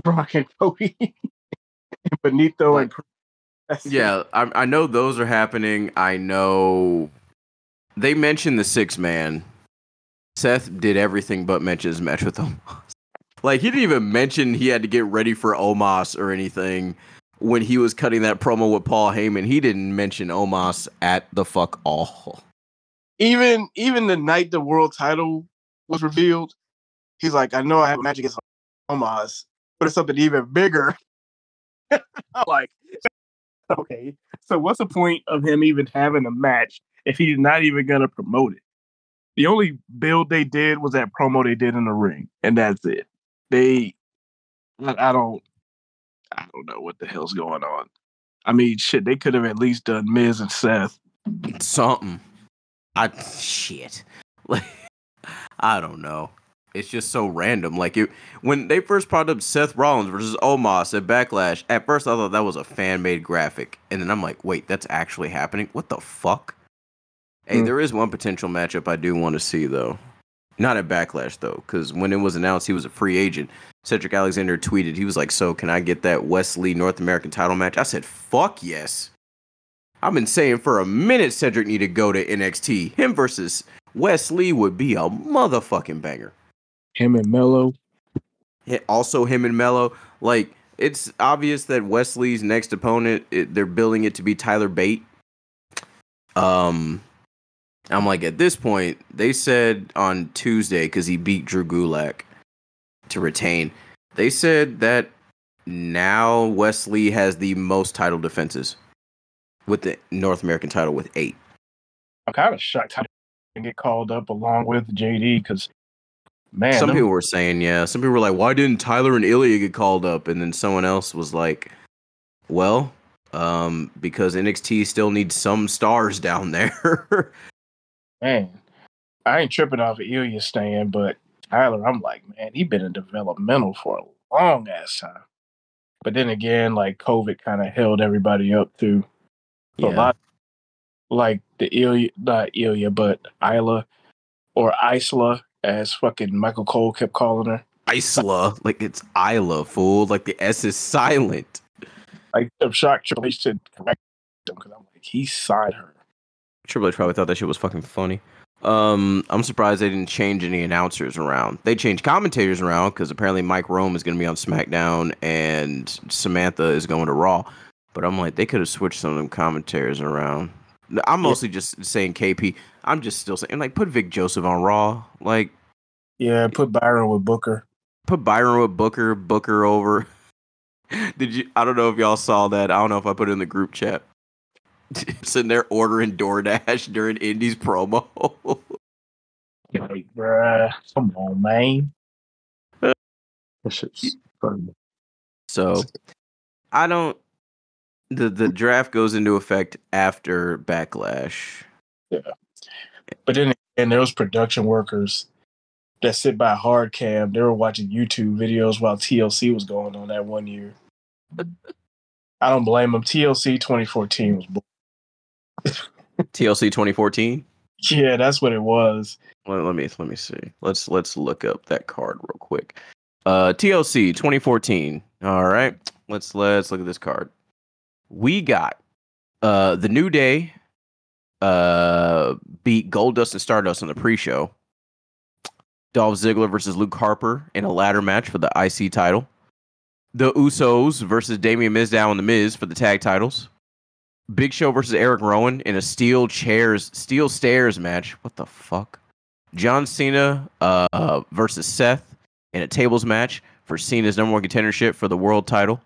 Speaker 2: Brock and Cody, and Benito and.
Speaker 1: Yeah, I, I know those are happening. I know they mentioned the six man. Seth did everything but mention his match with Omos. Like he didn't even mention he had to get ready for Omos or anything when he was cutting that promo with Paul Heyman. He didn't mention Omos at the fuck all.
Speaker 2: even even the night the world title was revealed, he's like, I know I have a match against Omos, but it's something even bigger. Like, okay, so what's the point of him even having a match if he's not even gonna promote it? The only build they did was that promo they did in the ring, and that's it. They, I, I don't, I don't know what the hell's going on. I mean, shit, they could have at least done Miz and Seth.
Speaker 1: Something. I shit. Like I don't know. It's just so random. Like it, when they first brought up Seth Rollins versus Omos at Backlash, at first I thought that was a fan made graphic, and then I'm like, wait, that's actually happening. What the fuck? Hey,
Speaker 2: Hmm.
Speaker 1: there is one potential matchup I do want to see though. Not at Backlash though, because when it was announced he was a free agent, Cedric Alexander tweeted he was like, "So can I get that Wes Lee North American title match?" I said, "Fuck yes." I've been saying for a minute Cedric need to go to NXT. Him versus Wes Lee would be a motherfucking banger.
Speaker 2: Him and Melo.
Speaker 1: Yeah, Also, him and Melo, like it's obvious that Wes Lee's next opponent, it, they're building it to be Tyler Bate. Um, I'm like, at this point, they said on Tuesday because he beat Drew Gulak to retain. They said that now Wes Lee has the most title defenses with the North American title with eight.
Speaker 2: I'm kind of shocked how they get called up along with JD because man,
Speaker 1: some
Speaker 2: them-
Speaker 1: people were saying, yeah. Some people were like, why didn't Tyler and Ilja get called up? And then someone else was like, well, um, because NXT still needs some stars down there.
Speaker 2: man, I ain't tripping off of Ilja stand, but Tyler, I'm like, man, he been in developmental for a long ass time. But then again, like COVID kind of held everybody up too. So a lot like the Ilya, not Ilya, but Isla or Isla, as fucking Michael Cole kept calling her.
Speaker 1: Isla, like it's Isla, fool. Like the S is silent.
Speaker 2: Like I'm shocked Triple H said correct him because I'm like, he signed her.
Speaker 1: Triple H probably thought that shit was fucking funny. Um, I'm surprised they didn't change any announcers around. They changed commentators around because apparently Mike Rome is going to be on SmackDown and Samantha is going to Raw. But I'm like, they could have switched some of them commentators around. I'm mostly just saying KP. I'm just still saying like put Vic Joseph on Raw. Like
Speaker 2: Yeah, put Byron with Booker.
Speaker 1: put Byron with Booker, Booker over. Did you? I don't know if y'all saw that. I don't know if I put it in the group chat. Sitting there ordering DoorDash during Indi's promo.
Speaker 2: Like, bruh, come on, man. Uh, shit's funny.
Speaker 1: So I don't the the draft goes into effect after backlash.
Speaker 2: Yeah, but then again, there was production workers that sit by hard cam. They were watching YouTube videos while TLC was going on that one year. I don't blame them. TLC 2014 was.
Speaker 1: TLC 2014.
Speaker 2: Yeah, that's what it was.
Speaker 1: Let, let me let me see. Let's let's look up that card real quick. Uh TLC 2014. All right. Let's let's look at this card. We got uh the New Day uh beat Goldust and Stardust on the pre-show. Dolph Ziggler versus Luke Harper in a ladder match for the IC title. The Usos versus Damien Mizdow and the Miz for the tag titles. Big Show versus Eric Rowan in a steel chairs, steel stairs match. What the fuck? John Cena uh, versus Seth in a tables match for Cena's number one contendership for the world title.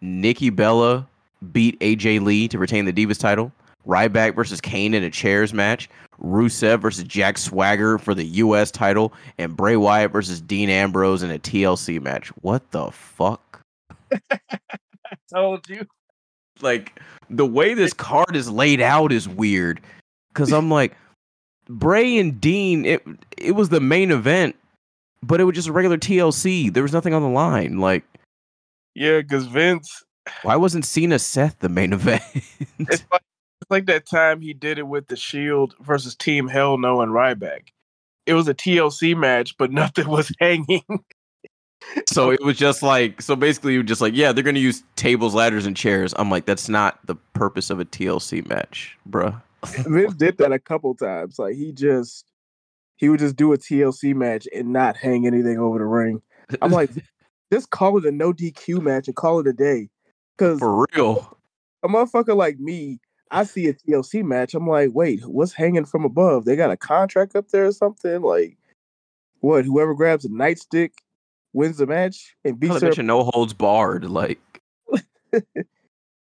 Speaker 1: Nikki Bella beat AJ Lee to retain the Divas title. Ryback versus Kane in a chairs match, Rusev versus Jack Swagger for the U.S. title, and Bray Wyatt versus Dean Ambrose in a TLC match. What the fuck?
Speaker 4: Told you.
Speaker 1: Like the way this card is laid out is weird, because I'm like, Bray and Dean. It it was the main event, but it was just a regular TLC. There was nothing on the line. Like,
Speaker 4: Yeah, because Vince,
Speaker 1: why wasn't Cena Seth the main event?
Speaker 4: it's like, it's like that time he did it with the Shield versus Team Hell No and Ryback. It was a TLC match, but nothing was hanging.
Speaker 1: So it was just like so basically you were just like, yeah, they're gonna use tables, ladders, and chairs. I'm like, that's not the purpose of a TLC match, bruh.
Speaker 2: Vince did that a couple times. Like he just he would just do a TLC match and not hang anything over the ring. I'm like, just call it a no DQ match and call it a day. Because
Speaker 1: for real.
Speaker 2: a motherfucker like me, I see a TLC match. I'm like, wait, what's hanging from above? They got a contract up there or something? Like, what? Whoever grabs a nightstick wins the match and beats her.
Speaker 1: no holds barred, like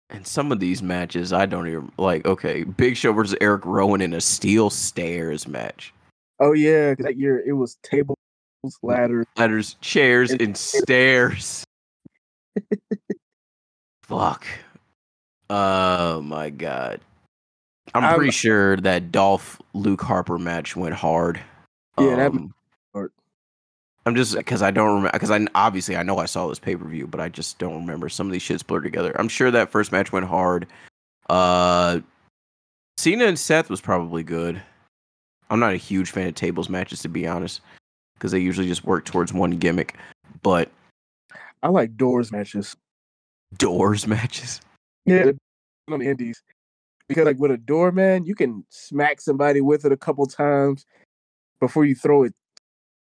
Speaker 1: and some of these matches I don't even like, okay, Big Show versus Eric Rowan in a steel stairs match.
Speaker 2: Oh yeah, that year it was tables, ladders.
Speaker 1: Ladders, chairs,
Speaker 2: And-
Speaker 1: and stairs. Fuck. Oh my god. I'm
Speaker 2: I'm-
Speaker 1: pretty sure that Dolph Luke Harper match went hard.
Speaker 2: Yeah, that
Speaker 1: Um,
Speaker 2: hard.
Speaker 1: I'm just because I don't remember because I obviously I know I saw this pay per view, but I just don't remember some of these shits blurred together. I'm sure that first match went hard. Uh, Cena and Seth was probably good. I'm not a huge fan of tables matches to be honest, because they usually just work towards one gimmick. But
Speaker 2: I like doors matches.
Speaker 1: Doors matches,
Speaker 2: Yeah, on the indies. Because like with a door, man, you can smack somebody with it a couple times before you throw it.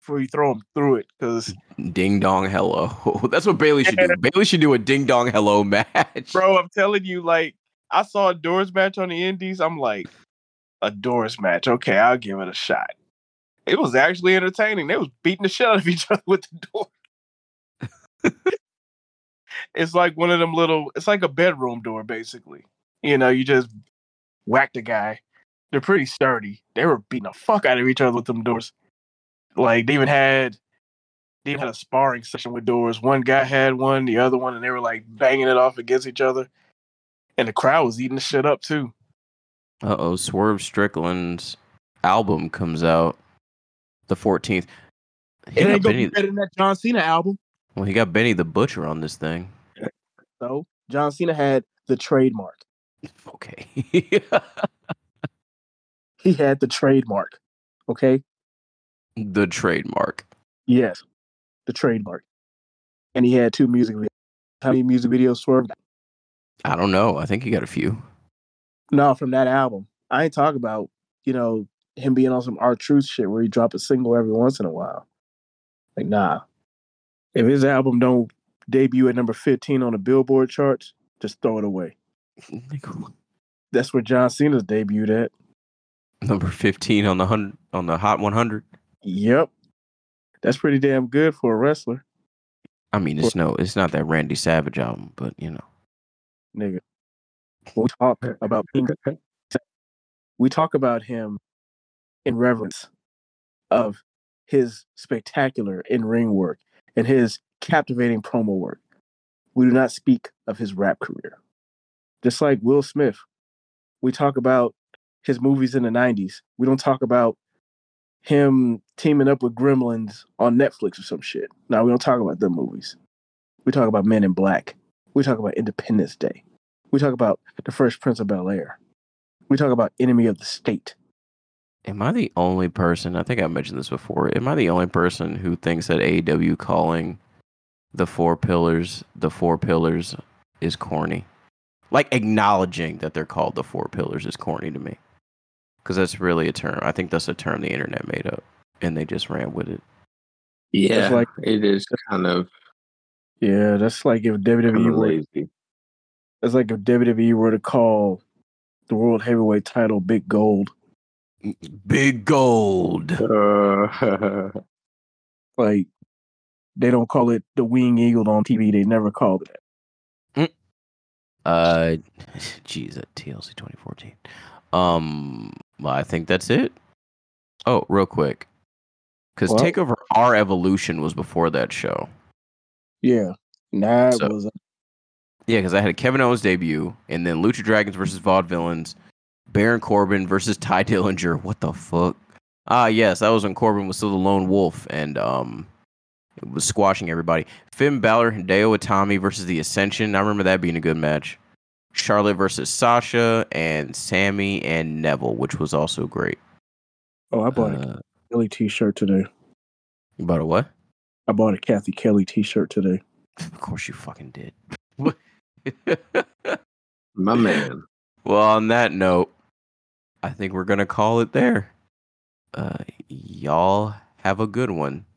Speaker 4: Before you throw them through it, because
Speaker 1: ding dong hello. That's what Bayley should do. Bayley should do a ding dong hello match.
Speaker 4: bro, I'm telling you, like I saw a doors match on the Indies. I'm like, a doors match. Okay, I'll give it a shot. It was actually entertaining. They was beating the shit out of each other with the door. it's like one of them little. It's like a bedroom door, basically. You know, you just whack the guy. They're pretty sturdy. They were beating the fuck out of each other with them doors. Like they even had, they even had a sparring session with doors. One guy had one, the other one, and they were like banging it off against each other. And the crowd was eating the shit up too.
Speaker 1: Uh oh, Swerve Strickland's album comes out the 14th. He
Speaker 2: It ain't gonna
Speaker 1: Benny,
Speaker 2: be better than that John Cena album.
Speaker 1: well, he got Benny the Butcher on this thing.
Speaker 2: So John Cena had the trademark.
Speaker 1: Okay.
Speaker 2: He had the trademark. Okay.
Speaker 1: the trademark.
Speaker 2: Yes, the trademark. And he had two music videos. How many music videos Swerve? got?
Speaker 1: I don't know. I think he got a few.
Speaker 2: No, from that album. I ain't talking about, you know, him being on some R-Truth shit where he drop a single every once in a while. Like, nah. If his album don't debut at number 15 on the Billboard charts, just throw it away. That's where John Cena's debuted at.
Speaker 1: Number 15 on the hundred on the Hot 100.
Speaker 2: Yep. That's pretty damn good for a wrestler,
Speaker 1: I mean, it's no, it's not that Randy Savage album, but you know.
Speaker 2: nigga. We talk about we talk about him in reverence of his spectacular in-ring work and his captivating promo work. We do not speak of his rap career. Just like Will Smith, we talk about his movies in the 90s. We don't talk about him teaming up with Gremlins on Netflix or some shit. No, we don't talk about them movies. We talk about Men in Black. We talk about Independence Day. We talk about The Fresh Prince of Bel Air. We talk about Enemy of the State.
Speaker 1: Am I the only person? I think I mentioned this before. Am I the only person who thinks that AEW calling the four pillars the four pillars is corny? Like acknowledging that they're called the four pillars is corny to me. Because that's really a term. I think that's a term the internet made up, and they just ran with it.
Speaker 3: Yeah,
Speaker 2: like-
Speaker 3: it is kind of,
Speaker 2: Yeah, that's like if WWE
Speaker 3: kind of
Speaker 2: were
Speaker 3: lazy.
Speaker 2: that's like if WWE were to call the world heavyweight title Big Gold.
Speaker 1: Big gold.
Speaker 3: Uh,
Speaker 2: Like they don't call it the wing eagle on TV. They never called it. that.
Speaker 1: Uh, geez, at TLC 2014. Um, well, I think that's it. Oh, real quick, because
Speaker 2: Well-
Speaker 1: TakeOver R Evolution was before that show.
Speaker 2: Yeah, that
Speaker 1: So-
Speaker 2: was
Speaker 1: Yeah, because I had a Kevin Owens debut, and then Lucha Dragons versus Vaudevillains, Baron Corbin versus Tye Dillinger. What the fuck? Ah, yes, that was when Corbin was still the lone wolf and um, was squashing everybody. Finn Balor, Hideo Itami versus the Ascension. I remember that being a good match. Charlotte versus Sasha and Sami and Neville, which was also great.
Speaker 2: Oh, I bought a
Speaker 1: Uh,
Speaker 2: Kelly T-shirt today.
Speaker 1: you bought a what?
Speaker 2: I bought a Cathy Kelly T-shirt today.
Speaker 1: Of course you fucking did.
Speaker 3: My man.
Speaker 1: Well, on that note, I think we're gonna call it there. Uh, y'all have a good one.